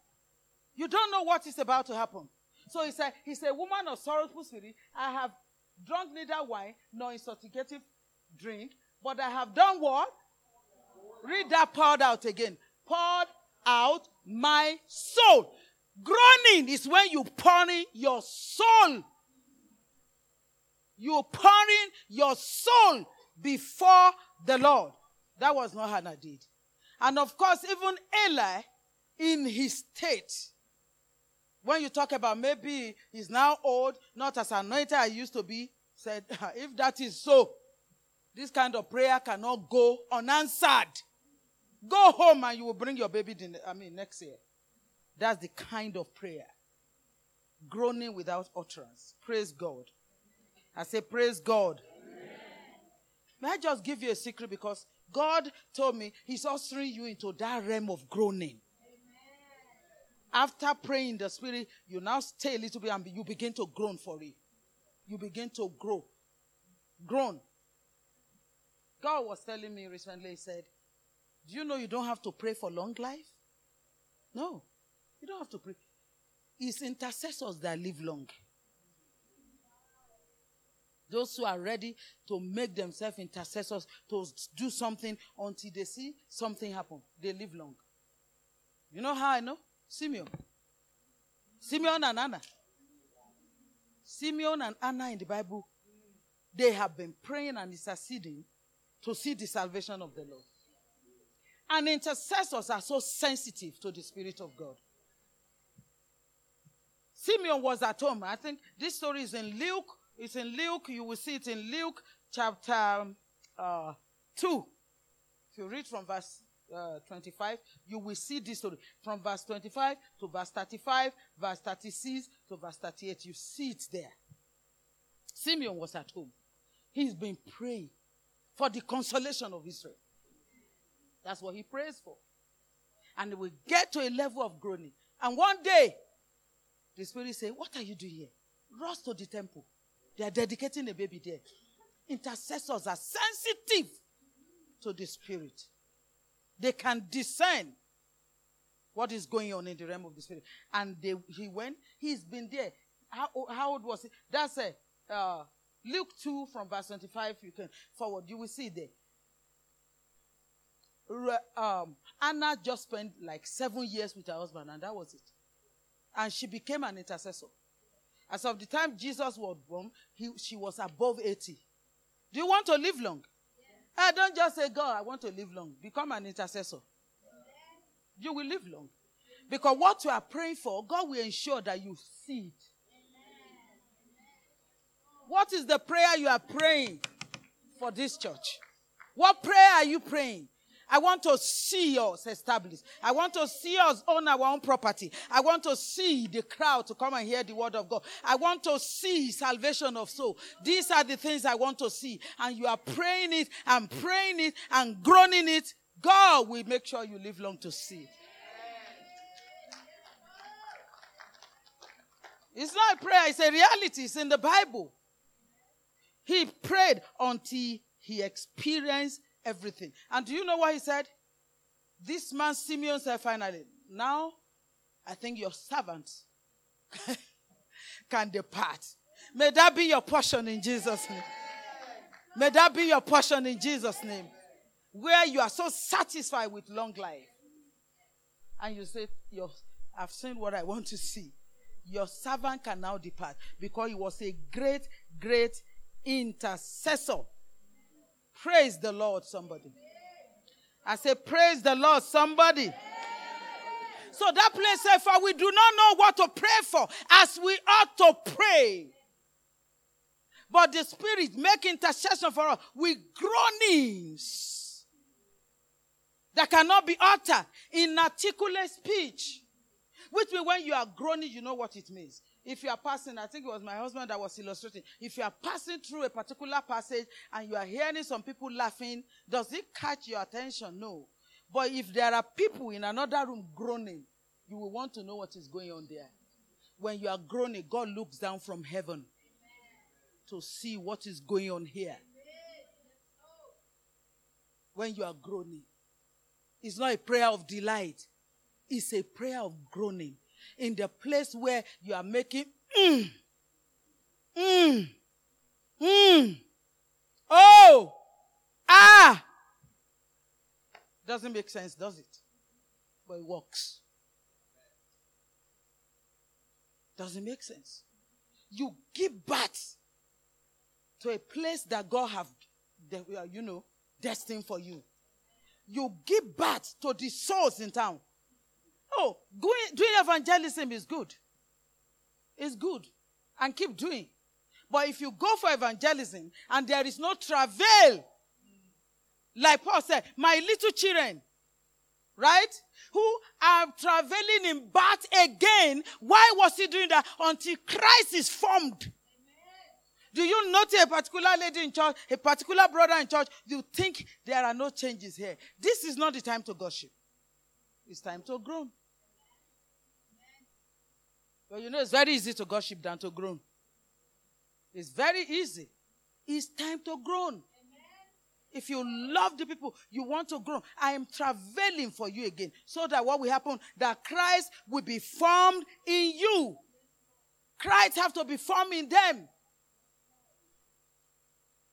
Speaker 2: You don't know what is about to happen. So he said, he said, woman of sorrowful spirit, I have drunk neither wine nor intoxicating drink, but I have done what? Read that poured out again. Poured out my soul. Groaning is when you pouring your soul. You pouring your soul before the Lord. That was not Hannah did. And of course, even Eli, in his state, when you talk about maybe he's now old, not as anointed he used to be, said, if that is so, this kind of prayer cannot go unanswered. Go home and you will bring your baby, I mean, next year. That's the kind of prayer. Groaning without utterance. Praise God. I say, Praise God. Amen. May I just give you a secret because God told me He's ushering you into that realm of groaning. After praying the Spirit, you now stay a little bit and you begin to groan for it. You begin to grow. Groan. God was telling me recently, He said, Do you know you don't have to pray for long life? No. You don't have to pray. It's intercessors that live long. Those who are ready to make themselves intercessors to do something until they see something happen. They live long. You know how I know? Simeon. Simeon and Anna. Simeon and Anna in the Bible, they have been praying and interceding to see the salvation of the Lord. And intercessors are so sensitive to the Spirit of God. Simeon was at home. I think this story is in Luke. It's in Luke. You will see it in Luke chapter uh, 2. If you read from verse uh, 25, you will see this story. From verse 25 to verse 35, verse 36 to verse 38. You see it there. Simeon was at home. He's been praying for the consolation of Israel. That's what he prays for. And we get to a level of groaning. And one day, the spirit say, What are you doing here? Rush to the temple. They are dedicating a baby there. Intercessors are sensitive to the spirit. They can discern what is going on in the realm of the spirit. And they, he went, he's been there. How, how old was he? That's a uh, Luke 2 from verse 25. You can forward, you will see there. Um, Anna just spent like seven years with her husband, and that was it and she became an intercessor. As of the time Jesus was born, he, she was above 80. Do you want to live long? Yeah. I don't just say, God, I want to live long. Become an intercessor. Yeah. You will live long. Because what you are praying for, God will ensure that you see it. What is the prayer you are praying for this church? What prayer are you praying? I want to see us established. I want to see us own our own property. I want to see the crowd to come and hear the word of God. I want to see salvation of soul. These are the things I want to see. And you are praying it and praying it and groaning it. God will make sure you live long to see it. It's not a prayer, it's a reality. It's in the Bible. He prayed until he experienced everything. And do you know what he said? This man Simeon said finally, Now I think your servant can depart. May that be your portion in Jesus' name. May that be your portion in Jesus' name. Where you are so satisfied with long life. And you say, I've seen what I want to see. Your servant can now depart because he was a great, great intercessor Praise the Lord, somebody. I say, Praise the Lord, somebody. So that place said, For we do not know what to pray for as we ought to pray. But the Spirit make intercession for us with groanings that cannot be uttered in articulate speech. Which means when you are groaning, you know what it means. If you are passing, I think it was my husband that was illustrating. If you are passing through a particular passage and you are hearing some people laughing, does it catch your attention? No. But if there are people in another room groaning, you will want to know what is going on there. When you are groaning, God looks down from heaven to see what is going on here. When you are groaning, it's not a prayer of delight, it's a prayer of groaning. In the place where you are making, mm, mm, mm, oh, ah. Doesn't make sense, does it? But it works. Doesn't make sense. You give birth to a place that God have, you know, destined for you. You give birth to the souls in town. Oh, going, doing evangelism is good. It's good. And keep doing. But if you go for evangelism and there is no travail, like Paul said, my little children, right? Who are traveling in birth again. Why was he doing that? Until Christ is formed. Do you notice a particular lady in church, a particular brother in church? You think there are no changes here. This is not the time to gossip. It's time to groan. Well, you know, it's very easy to gossip than to groan. It's very easy. It's time to groan. If you love the people, you want to grow. I am traveling for you again. So that what will happen? That Christ will be formed in you. Christ have to be formed in them.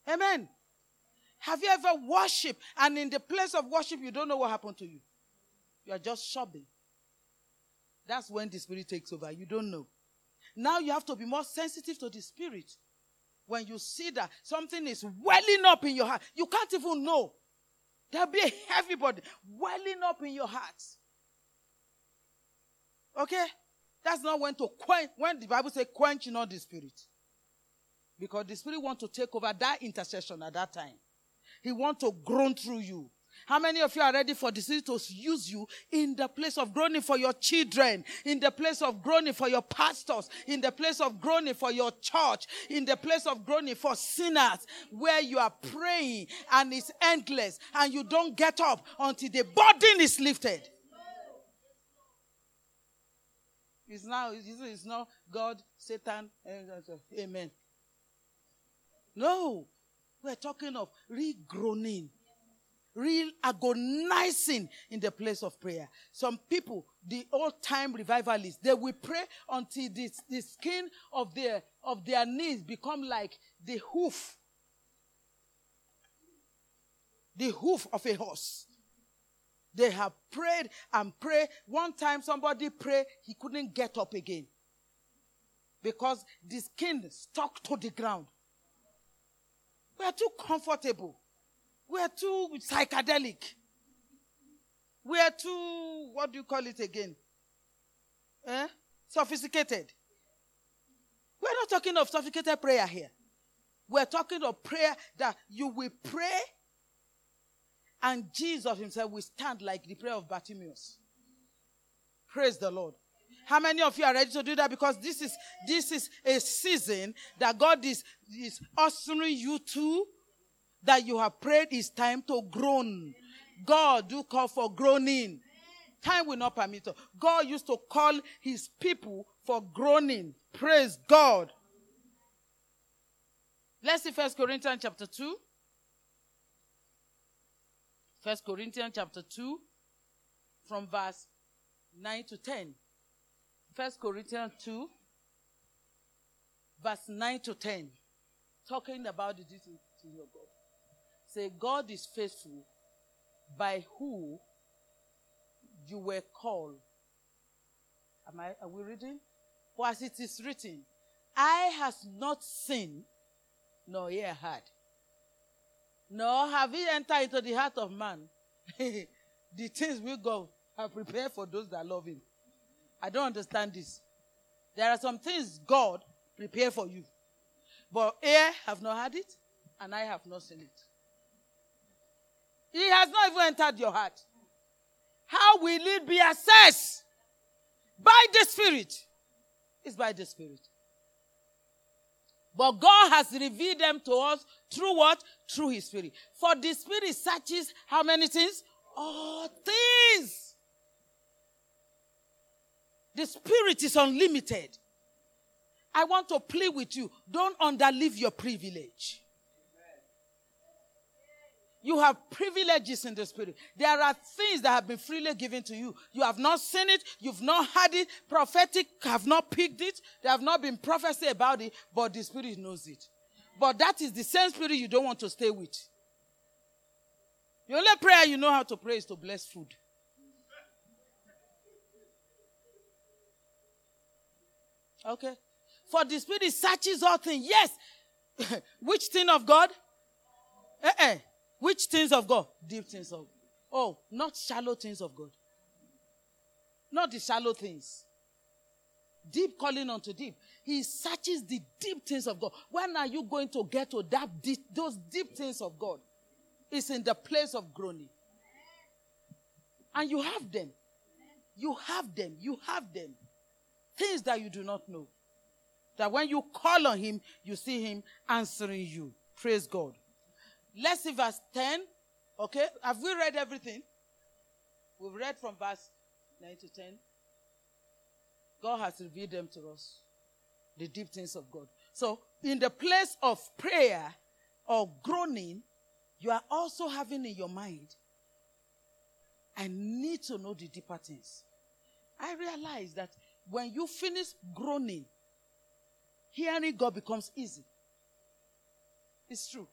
Speaker 2: Amen. Have you ever worshiped and in the place of worship you don't know what happened to you? You are just sobbing. That's when the spirit takes over. You don't know. Now you have to be more sensitive to the spirit. When you see that something is welling up in your heart, you can't even know. There'll be a heavy body welling up in your heart. Okay? That's not when to quench, when the Bible says quench not the spirit. Because the Spirit want to take over that intercession at that time. He want to groan through you. How many of you are ready for Spirit to use you in the place of groaning for your children, in the place of groaning for your pastors, in the place of groaning for your church, in the place of groaning for sinners, where you are praying and it's endless and you don't get up until the burden is lifted? It's now, it's not God, Satan, amen. No. We're talking of real groaning, real agonizing in the place of prayer. Some people, the old time revivalists, they will pray until the, the skin of their, of their knees become like the hoof. The hoof of a horse. They have prayed and prayed. One time somebody prayed, he couldn't get up again. Because the skin stuck to the ground. We are too comfortable. We are too psychedelic. We are too, what do you call it again? Eh? Sophisticated. We're not talking of sophisticated prayer here. We're talking of prayer that you will pray and Jesus himself will stand like the prayer of Bartimaeus. Praise the Lord. How many of you are ready to do that? Because this is this is a season that God is, is ushering you to that you have prayed it's time to groan. God do call for groaning. Time will not permit. God used to call his people for groaning. Praise God. Let's see First Corinthians chapter 2. First Corinthians chapter 2 from verse 9 to 10. First Corinthians 2, verse 9 to 10, talking about the duty to your God. Say, God is faithful by who you were called. Am I, are we reading? For as it is written, eye has not seen, nor ear heard, nor have he entered into the heart of man the things we God have prepared for those that love him. I don't understand this. There are some things God prepared for you. But ear have not had it, and eye have not seen it. He has not even entered your heart. How will it be assessed? By the Spirit. It's by the Spirit. But God has revealed them to us through what? Through His Spirit. For the Spirit searches how many things? all things. The spirit is unlimited. I want to play with you. Don't underlive your privilege. You have privileges in the spirit. There are things that have been freely given to you. You have not seen it. You've not had it. Prophetic have not picked it. They have not been prophecy about it, but the spirit knows it. But that is the same spirit you don't want to stay with. The only prayer you know how to pray is to bless food. Okay? For the spirit searches all things. Yes. Which thing of God? Uh-uh. Which things of God? Deep things of Oh, not shallow things of God. Not the shallow things. Deep calling unto deep. He searches the deep things of God. When are you going to get to that deep, those deep things of God? It's in the place of groaning. And you have them. You have them. You have them. Things that you do not know. That when you call on him, you see him answering you. Praise God. Let's see verse 10. Okay. Have we read everything? We've read from verse 9 to 10. God has revealed them to us. The deep things of God. So, in the place of prayer or groaning, you are also having in your mind, I need to know the deeper things. I realize that when you finish groaning, hearing God becomes easy. It's true.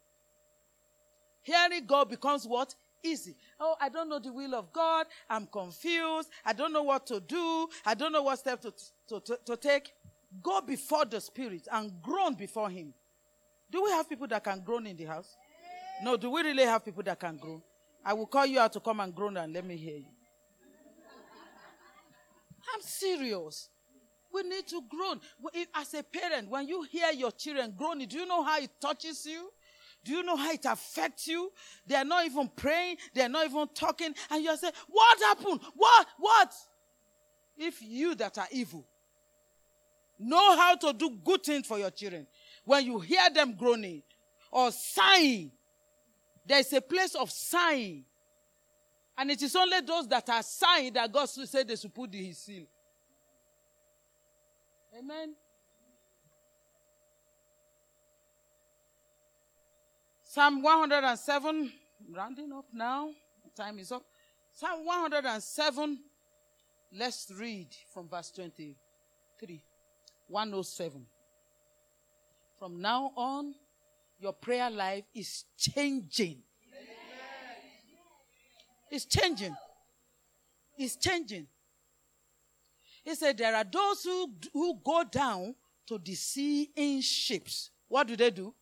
Speaker 2: Hearing God becomes what? Easy. Oh, I don't know the will of God. I'm confused. I don't know what to do. I don't know what step to, to, to, to take. Go before the Spirit and groan before Him. Do we have people that can groan in the house? No, do we really have people that can groan? I will call you out to come and groan and let me hear you. I'm serious. We need to groan. As a parent, when you hear your children groaning, do you know how it touches you? Do you know how it affects you? They are not even praying, they are not even talking, and you are saying, What happened? What? What? If you that are evil know how to do good things for your children, when you hear them groaning or sighing, there is a place of sighing. And it is only those that are sighing that God said they should put his seal. Amen. Psalm 107, rounding up now. Time is up. Psalm 107, let's read from verse 23. 107. From now on, your prayer life is changing. It's changing. It's changing. He said there are those who, who go down to the sea in ships. What do they do?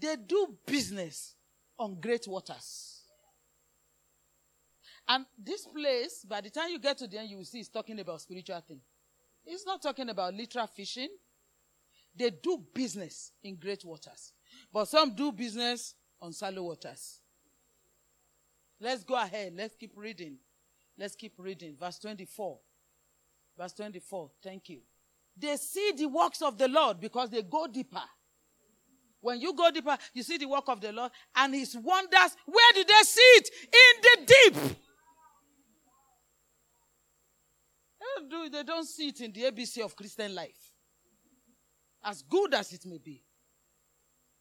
Speaker 2: They do business on great waters. And this place, by the time you get to the end, you will see it's talking about spiritual thing. It's not talking about literal fishing. They do business in great waters. But some do business on shallow waters. Let's go ahead. Let's keep reading. Let's keep reading. Verse 24. Verse 24. Thank you. They see the works of the Lord because they go deeper. When you go deeper, you see the work of the Lord and his wonders. Where do they see it? In the deep. They don't see it in the ABC of Christian life. As good as it may be.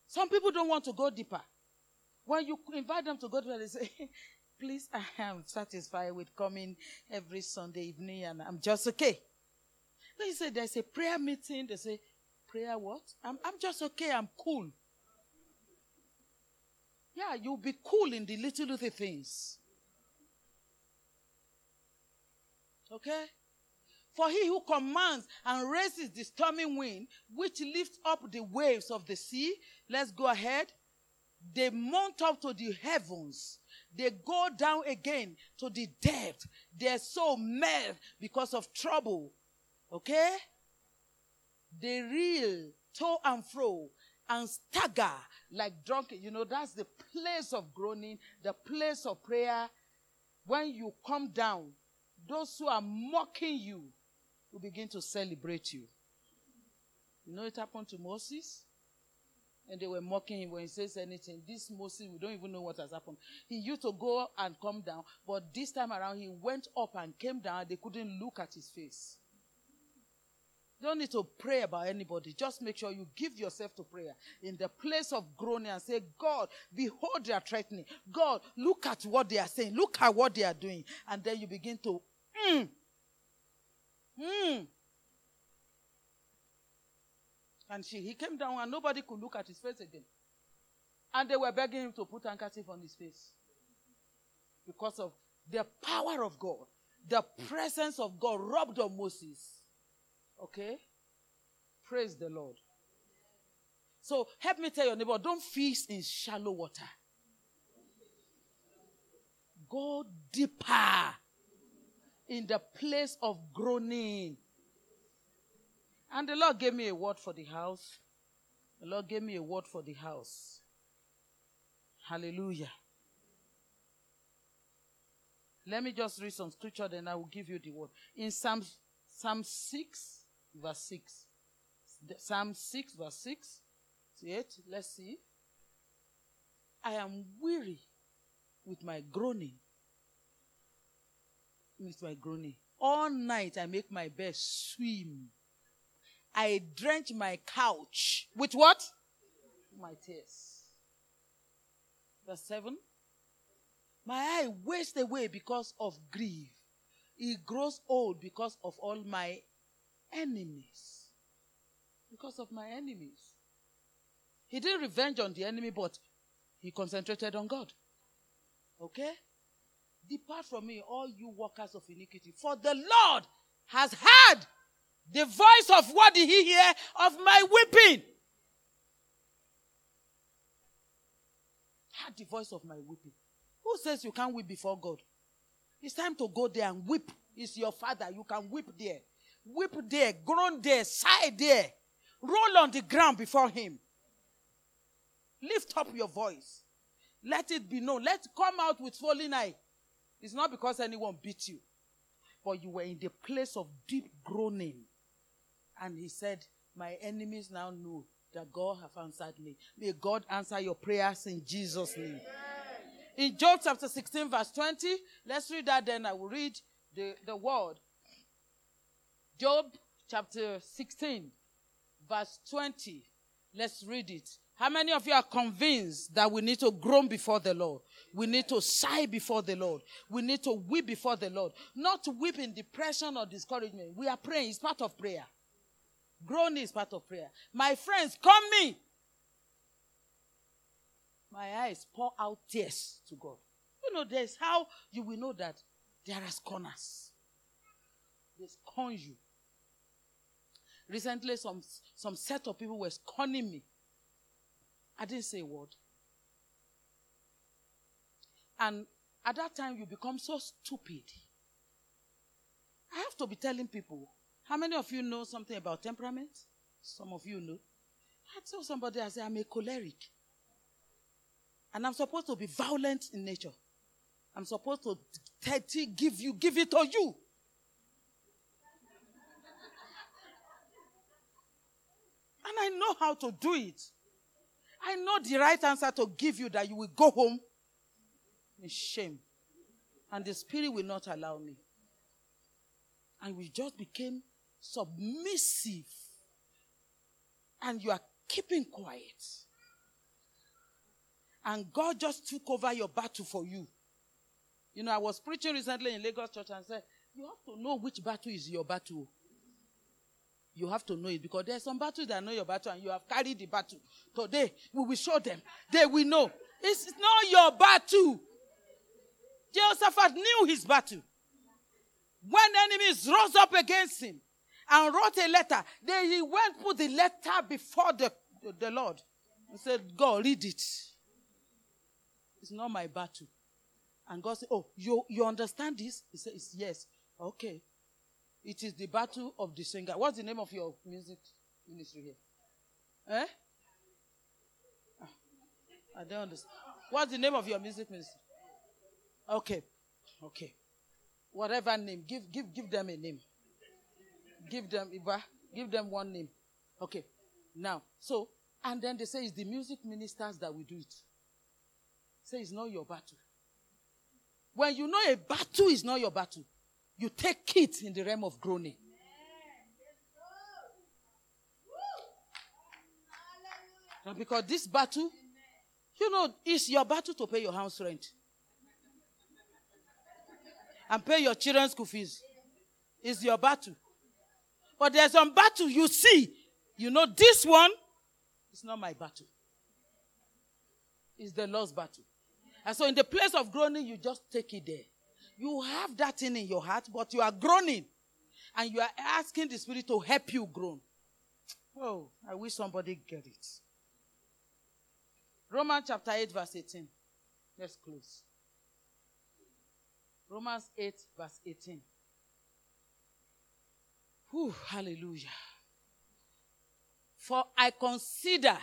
Speaker 2: Some people don't want to go deeper. When you invite them to go deeper, they say, Please, I am satisfied with coming every Sunday evening and I'm just okay. They say there's a prayer meeting. They say, Prayer what? I'm, I'm just okay. I'm cool. Yeah, you'll be cool in the little, little things. Okay? For he who commands and raises the storming wind, which lifts up the waves of the sea, let's go ahead. They mount up to the heavens. They go down again to the depth. They're so mad because of trouble. Okay? They reel to and fro and stagger like drunken. You know, that's the place of groaning, the place of prayer. When you come down, those who are mocking you will begin to celebrate you. You know, it happened to Moses. And they were mocking him when he says anything. This Moses, we don't even know what has happened. He used to go and come down, but this time around he went up and came down. They couldn't look at his face. You don't need to pray about anybody. Just make sure you give yourself to prayer in the place of groaning and say, God, behold they are threatening. God, look at what they are saying. Look at what they are doing. And then you begin to, mm, mm. And she, he came down and nobody could look at his face again. And they were begging him to put handkerchief on his face. Because of the power of God, the presence of God rubbed on Moses Okay? Praise the Lord. So help me tell your neighbor don't fish in shallow water. Go deeper in the place of groaning. And the Lord gave me a word for the house. The Lord gave me a word for the house. Hallelujah. Let me just read some scripture, then I will give you the word. In Psalm, Psalm 6, verse 6. Psalm 6, verse 6 to 8. Let's see. I am weary with my groaning. With my groaning. All night I make my bed swim. I drench my couch with what? My tears. Verse 7. My eye wastes away because of grief. It grows old because of all my enemies. Because of my enemies. He didn't revenge on the enemy, but he concentrated on God. Okay? Depart from me, all you workers of iniquity, for the Lord has heard the voice of what did he hear? Of my weeping. Heard the voice of my weeping. Who says you can't weep before God? It's time to go there and weep. It's your father. You can weep there. Weep there, groan there, sigh there. Roll on the ground before him. Lift up your voice. Let it be known. Let come out with falling eye. It's not because anyone beat you, but you were in the place of deep groaning. And he said, My enemies now know that God have answered me. May God answer your prayers in Jesus' name. In Job chapter 16, verse 20, let's read that then. I will read the, the word. Job chapter 16, verse 20. Let's read it. How many of you are convinced that we need to groan before the Lord? We need to sigh before the Lord. We need to weep before the Lord. Not to weep in depression or discouragement. We are praying. It's part of prayer. Groaning is part of prayer. My friends, come me. My eyes pour out tears to God. You know, there's how you will know that there are corners. They scorn you. Recently, some, some set of people were scorning me. I didn't say a word. And at that time, you become so stupid. I have to be telling people. How many of you know something about temperament? Some of you know. I tell somebody, I say, I'm a choleric. And I'm supposed to be violent in nature. I'm supposed to t- give you, give it to you. And I know how to do it. I know the right answer to give you that you will go home in shame. And the spirit will not allow me. And we just became submissive. And you are keeping quiet. And God just took over your battle for you. You know, I was preaching recently in Lagos Church and said, You have to know which battle is your battle. You have to know it because there's some battles that know your battle and you have carried the battle. Today, we will show them. They will know. It's not your battle. Jehoshaphat knew his battle. When enemies rose up against him and wrote a letter, then he went put the letter before the, the, Lord and said, God, read it. It's not my battle. And God said, Oh, you, you understand this? He said, Yes. Okay. It is the battle of the singer. What's the name of your music ministry here? Eh? Ah, I don't understand. What's the name of your music ministry? Okay. Okay. Whatever name. Give give give them a name. Give them Iba. Give them one name. Okay. Now, so And then they say it's the music ministers that will do it. Say it's not your battle. When you know a battle is not your battle, you take it in the realm of groaning. Now, because this battle, you know, it's your battle to pay your house rent and pay your children's school fees. It's your battle. But there's some battle you see. You know, this one is not my battle. It's the Lord's battle. And so, in the place of groaning, you just take it there. You have that thing in your heart, but you are groaning. And you are asking the Spirit to help you groan. Oh, I wish somebody get it. Romans chapter 8, verse 18. Let's close. Romans 8, verse 18. Whew, hallelujah. For I consider,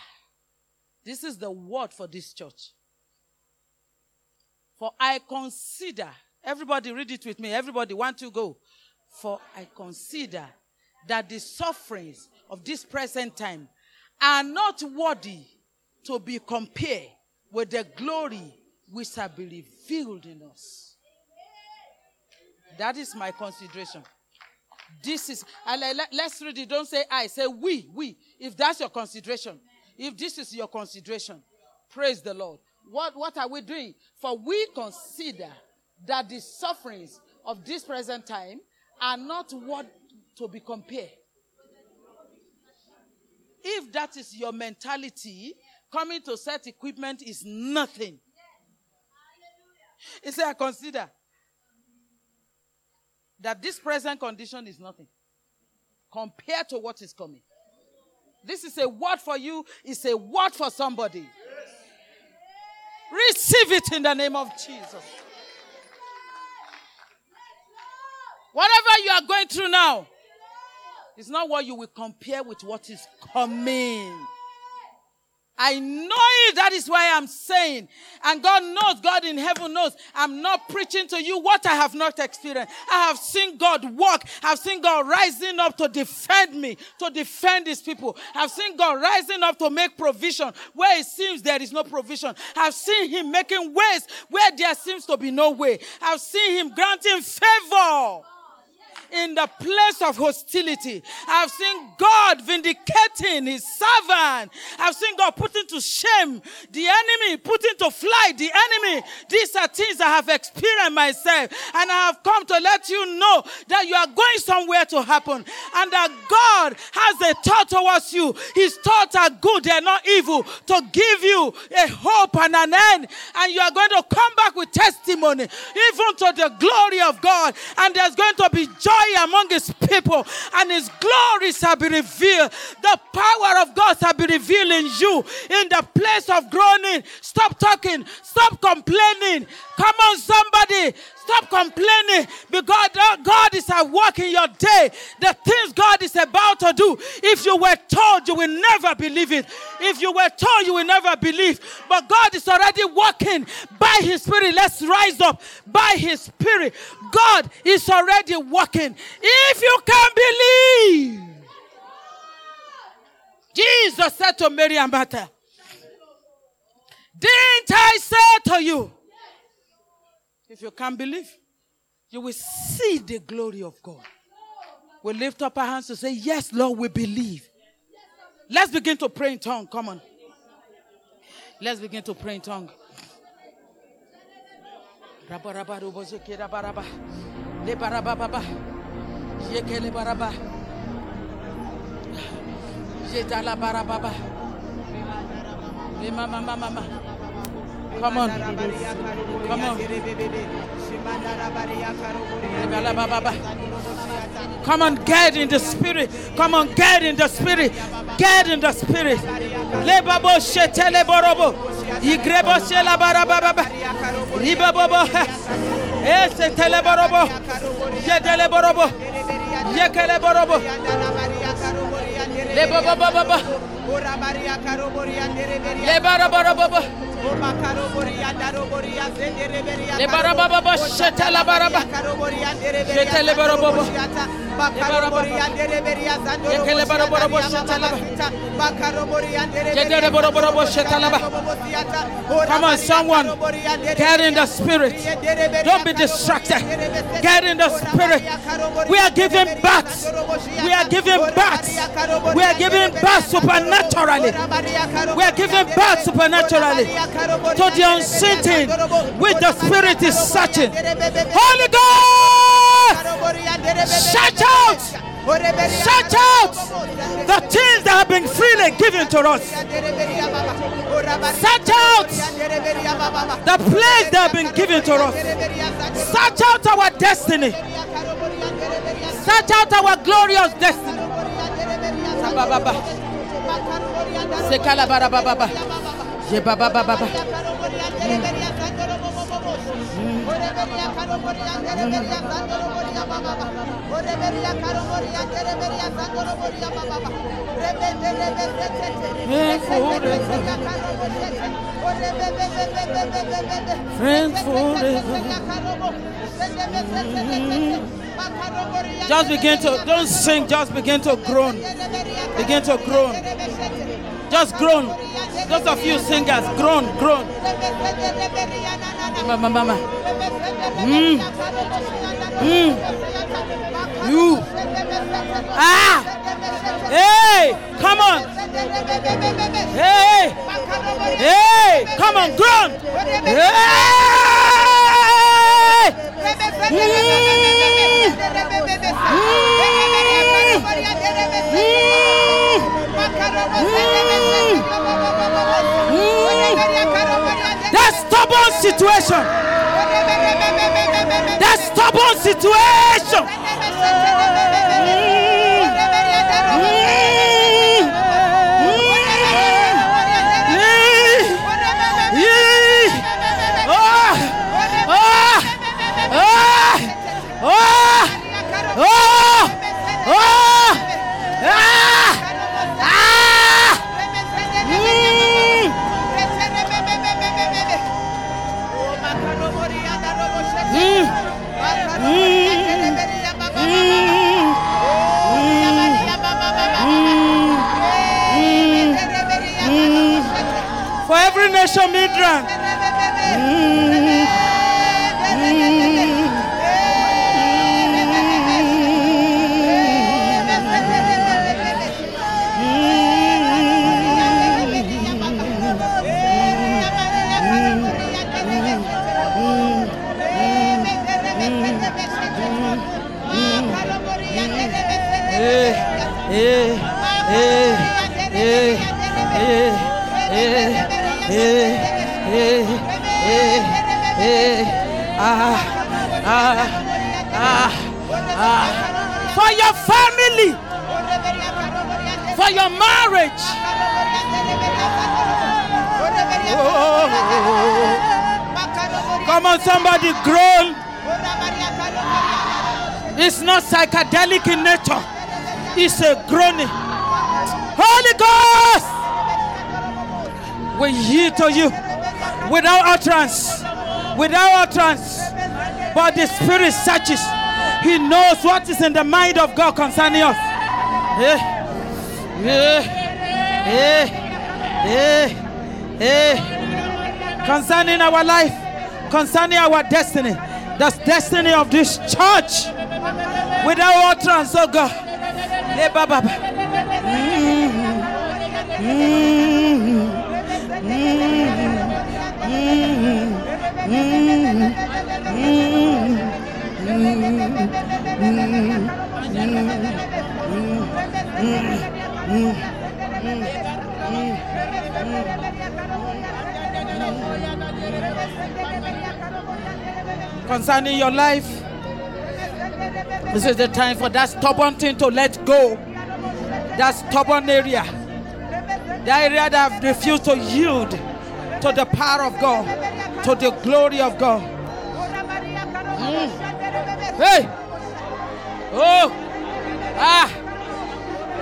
Speaker 2: this is the word for this church. For I consider, everybody read it with me. Everybody want to go. For I consider that the sufferings of this present time are not worthy to be compared with the glory which shall be revealed in us. That is my consideration. This is, let's read it. Don't say I, say we, we. If that's your consideration, if this is your consideration, praise the Lord. What, what are we doing? For we consider that the sufferings of this present time are not what to be compared. If that is your mentality, coming to set equipment is nothing. He said, I consider that this present condition is nothing compared to what is coming. This is a word for you, it's a word for somebody. Receive it in the name of Jesus. Whatever you are going through now, it's not what you will compare with what is coming. I know it. That is why I'm saying. And God knows, God in heaven knows. I'm not preaching to you what I have not experienced. I have seen God work. I've seen God rising up to defend me, to defend his people. I've seen God rising up to make provision where it seems there is no provision. I've seen him making ways where there seems to be no way. I've seen him granting favor in the place of hostility. I've seen God vindicating his servant. I've seen God putting to shame the enemy, putting to flight the enemy. These are things I have experienced myself. And I have come to let you know that you are going somewhere to happen. And that God has a thought towards you. His thoughts are good, they're not evil. To give you a hope and an end. And you are going to come back with testimony, even to the glory of God. And there's going to be joy joy among his people, and his glory shall be revealed. The power of God shall be revealed in you in the place of groaning. Stop talking, stop complaining. Come on, somebody. Stop complaining because God is at work in your day. The things God is about to do. If you were told, you will never believe it. If you were told, you will never believe. But God is already working by His Spirit. Let's rise up by His Spirit. God is already working. If you can believe, Jesus said to Mary and Martha, Didn't I say to you? If you can believe, you will see the glory of God. We lift up our hands to say, Yes, Lord, we believe. Let's begin to pray in tongue. Come on. Let's begin to pray in tongue. Mama, mama, mama. Come on. Come on. Come on, get in the spirit. Come on, get in the spirit. Get in the spirit. Lebabo shetele borobo. Igrebo shela barababa. Ribabobo. Ese tele borobo. Yedele borobo. Yekele borobo. Lebabo baba. Lebara borobo. Come on someone. Get in the spirit. Don't be distracted. Get in the spirit. We are giving birth. We are giving birth. We are giving birth supernaturally. We are giving birth supernaturally to the unseen which the Spirit is searching. Holy Ghost! Shout out! Shout out the things that have been freely given to us. Search out the place that have been given to us. Search out our destiny. Search out our glorious destiny. Barababa. Jebababa. Mm. Mm. Mm. Friends forever. Just begin to don't sing, just begin to groan. Begin to groan. Just groan. Those of you singers, groan, groan. Mama, mama. Mm. Mm. You. Ah. Hey, come on. Hey. Hey, come on, groan. Hey. That stubborn situation. That stubborn situation. Every Nation Midrand. Mm. Your family, for your marriage. Come on, somebody groan. It's not psychedelic in nature. It's a groaning. Holy Ghost, we yield to you without utterance, without utterance. But the Spirit searches. He knows what is in the mind of God concerning us. Eh, eh, eh, eh, eh. Concerning our life, concerning our destiny, the destiny of this church. Without utterance, oh God. Eh, ba, ba, ba. Concerning your life, this is the time for that stubborn thing to let go. That stubborn area. The area that have refused to yield to the power of God, to the glory of God. Ei! Oh! Ah!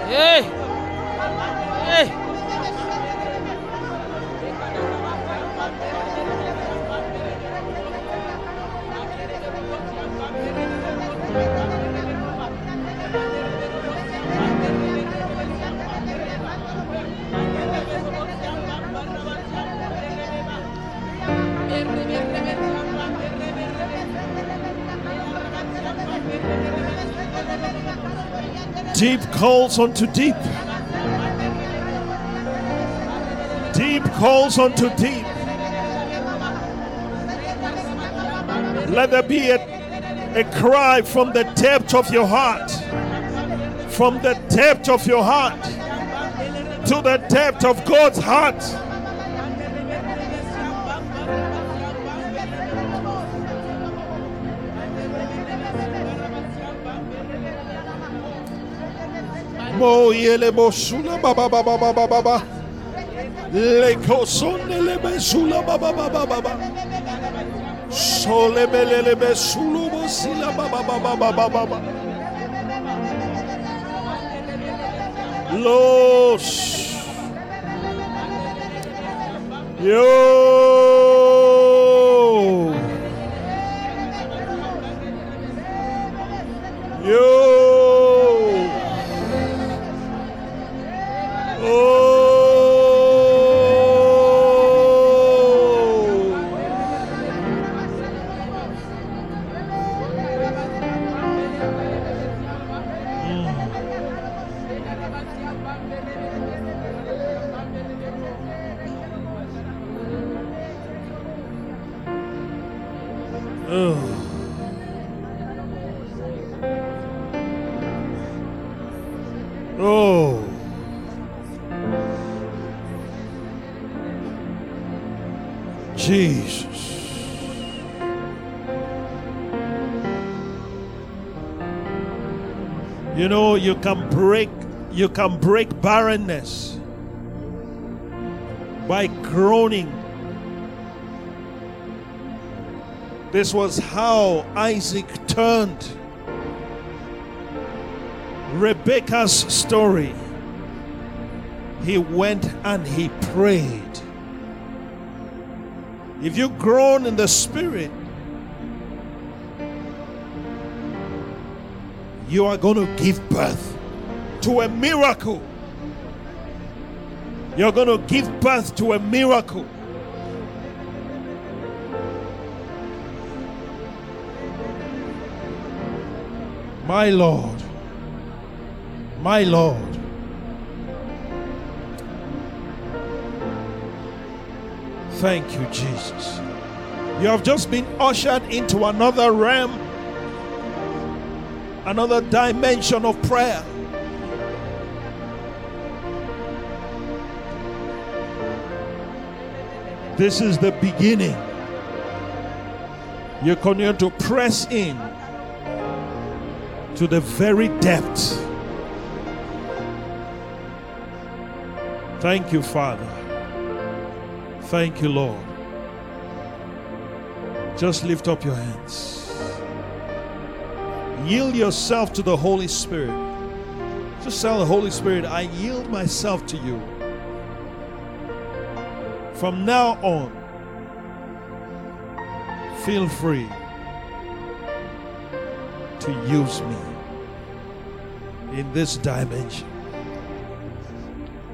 Speaker 2: Ei! Ei!
Speaker 3: Deep calls unto deep. Deep calls unto deep. Let there be a, a cry from the depth of your heart. From the depth of your heart to the depth of God's heart. Mo yele mo sula ba. Le kosone le be sula bo ba ba ba ba. Los. Yo. Yo. You can break you can break barrenness by groaning. This was how Isaac turned Rebecca's story. He went and he prayed. If you groan in the spirit, you are going to give birth to a miracle. You're going to give birth to a miracle. My Lord, my Lord. Thank you, Jesus. You have just been ushered into another realm, another dimension of prayer. This is the beginning. You continue to press in to the very depths. Thank you, Father. Thank you, Lord. Just lift up your hands. Yield yourself to the Holy Spirit. Just tell the Holy Spirit, I yield myself to you. From now on, feel free to use me in this dimension.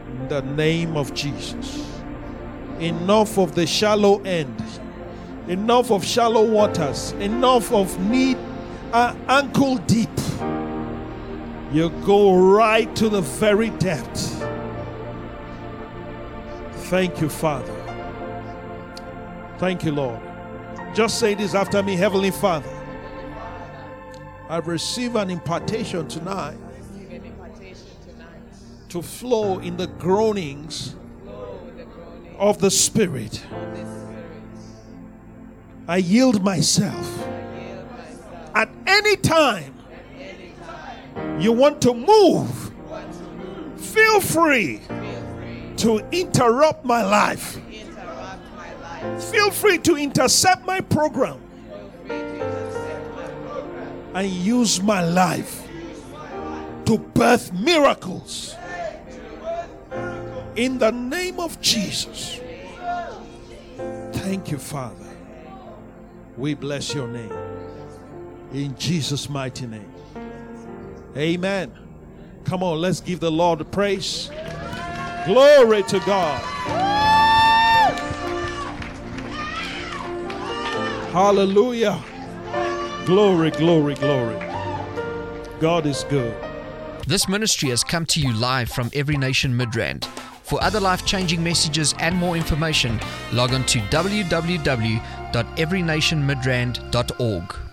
Speaker 3: In the name of Jesus. Enough of the shallow end. Enough of shallow waters. Enough of need uh, ankle deep. You go right to the very depth. Thank you, Father. Thank you, Lord. Just say this after me, Heavenly Father. I receive an impartation tonight to flow in the groanings of the Spirit. I yield myself. At any time you want to move, feel free to interrupt my life.
Speaker 4: Feel free to intercept my program.
Speaker 3: and use my life to birth miracles. In the name of Jesus. Thank you, Father. We bless your name. In Jesus' mighty name. Amen. Come on, let's give the Lord praise. Glory to God. Hallelujah. Glory, glory, glory. God is good.
Speaker 1: This ministry has come to you live from Every Nation Midrand. For other life changing messages and more information, log on to www.everynationmidrand.org.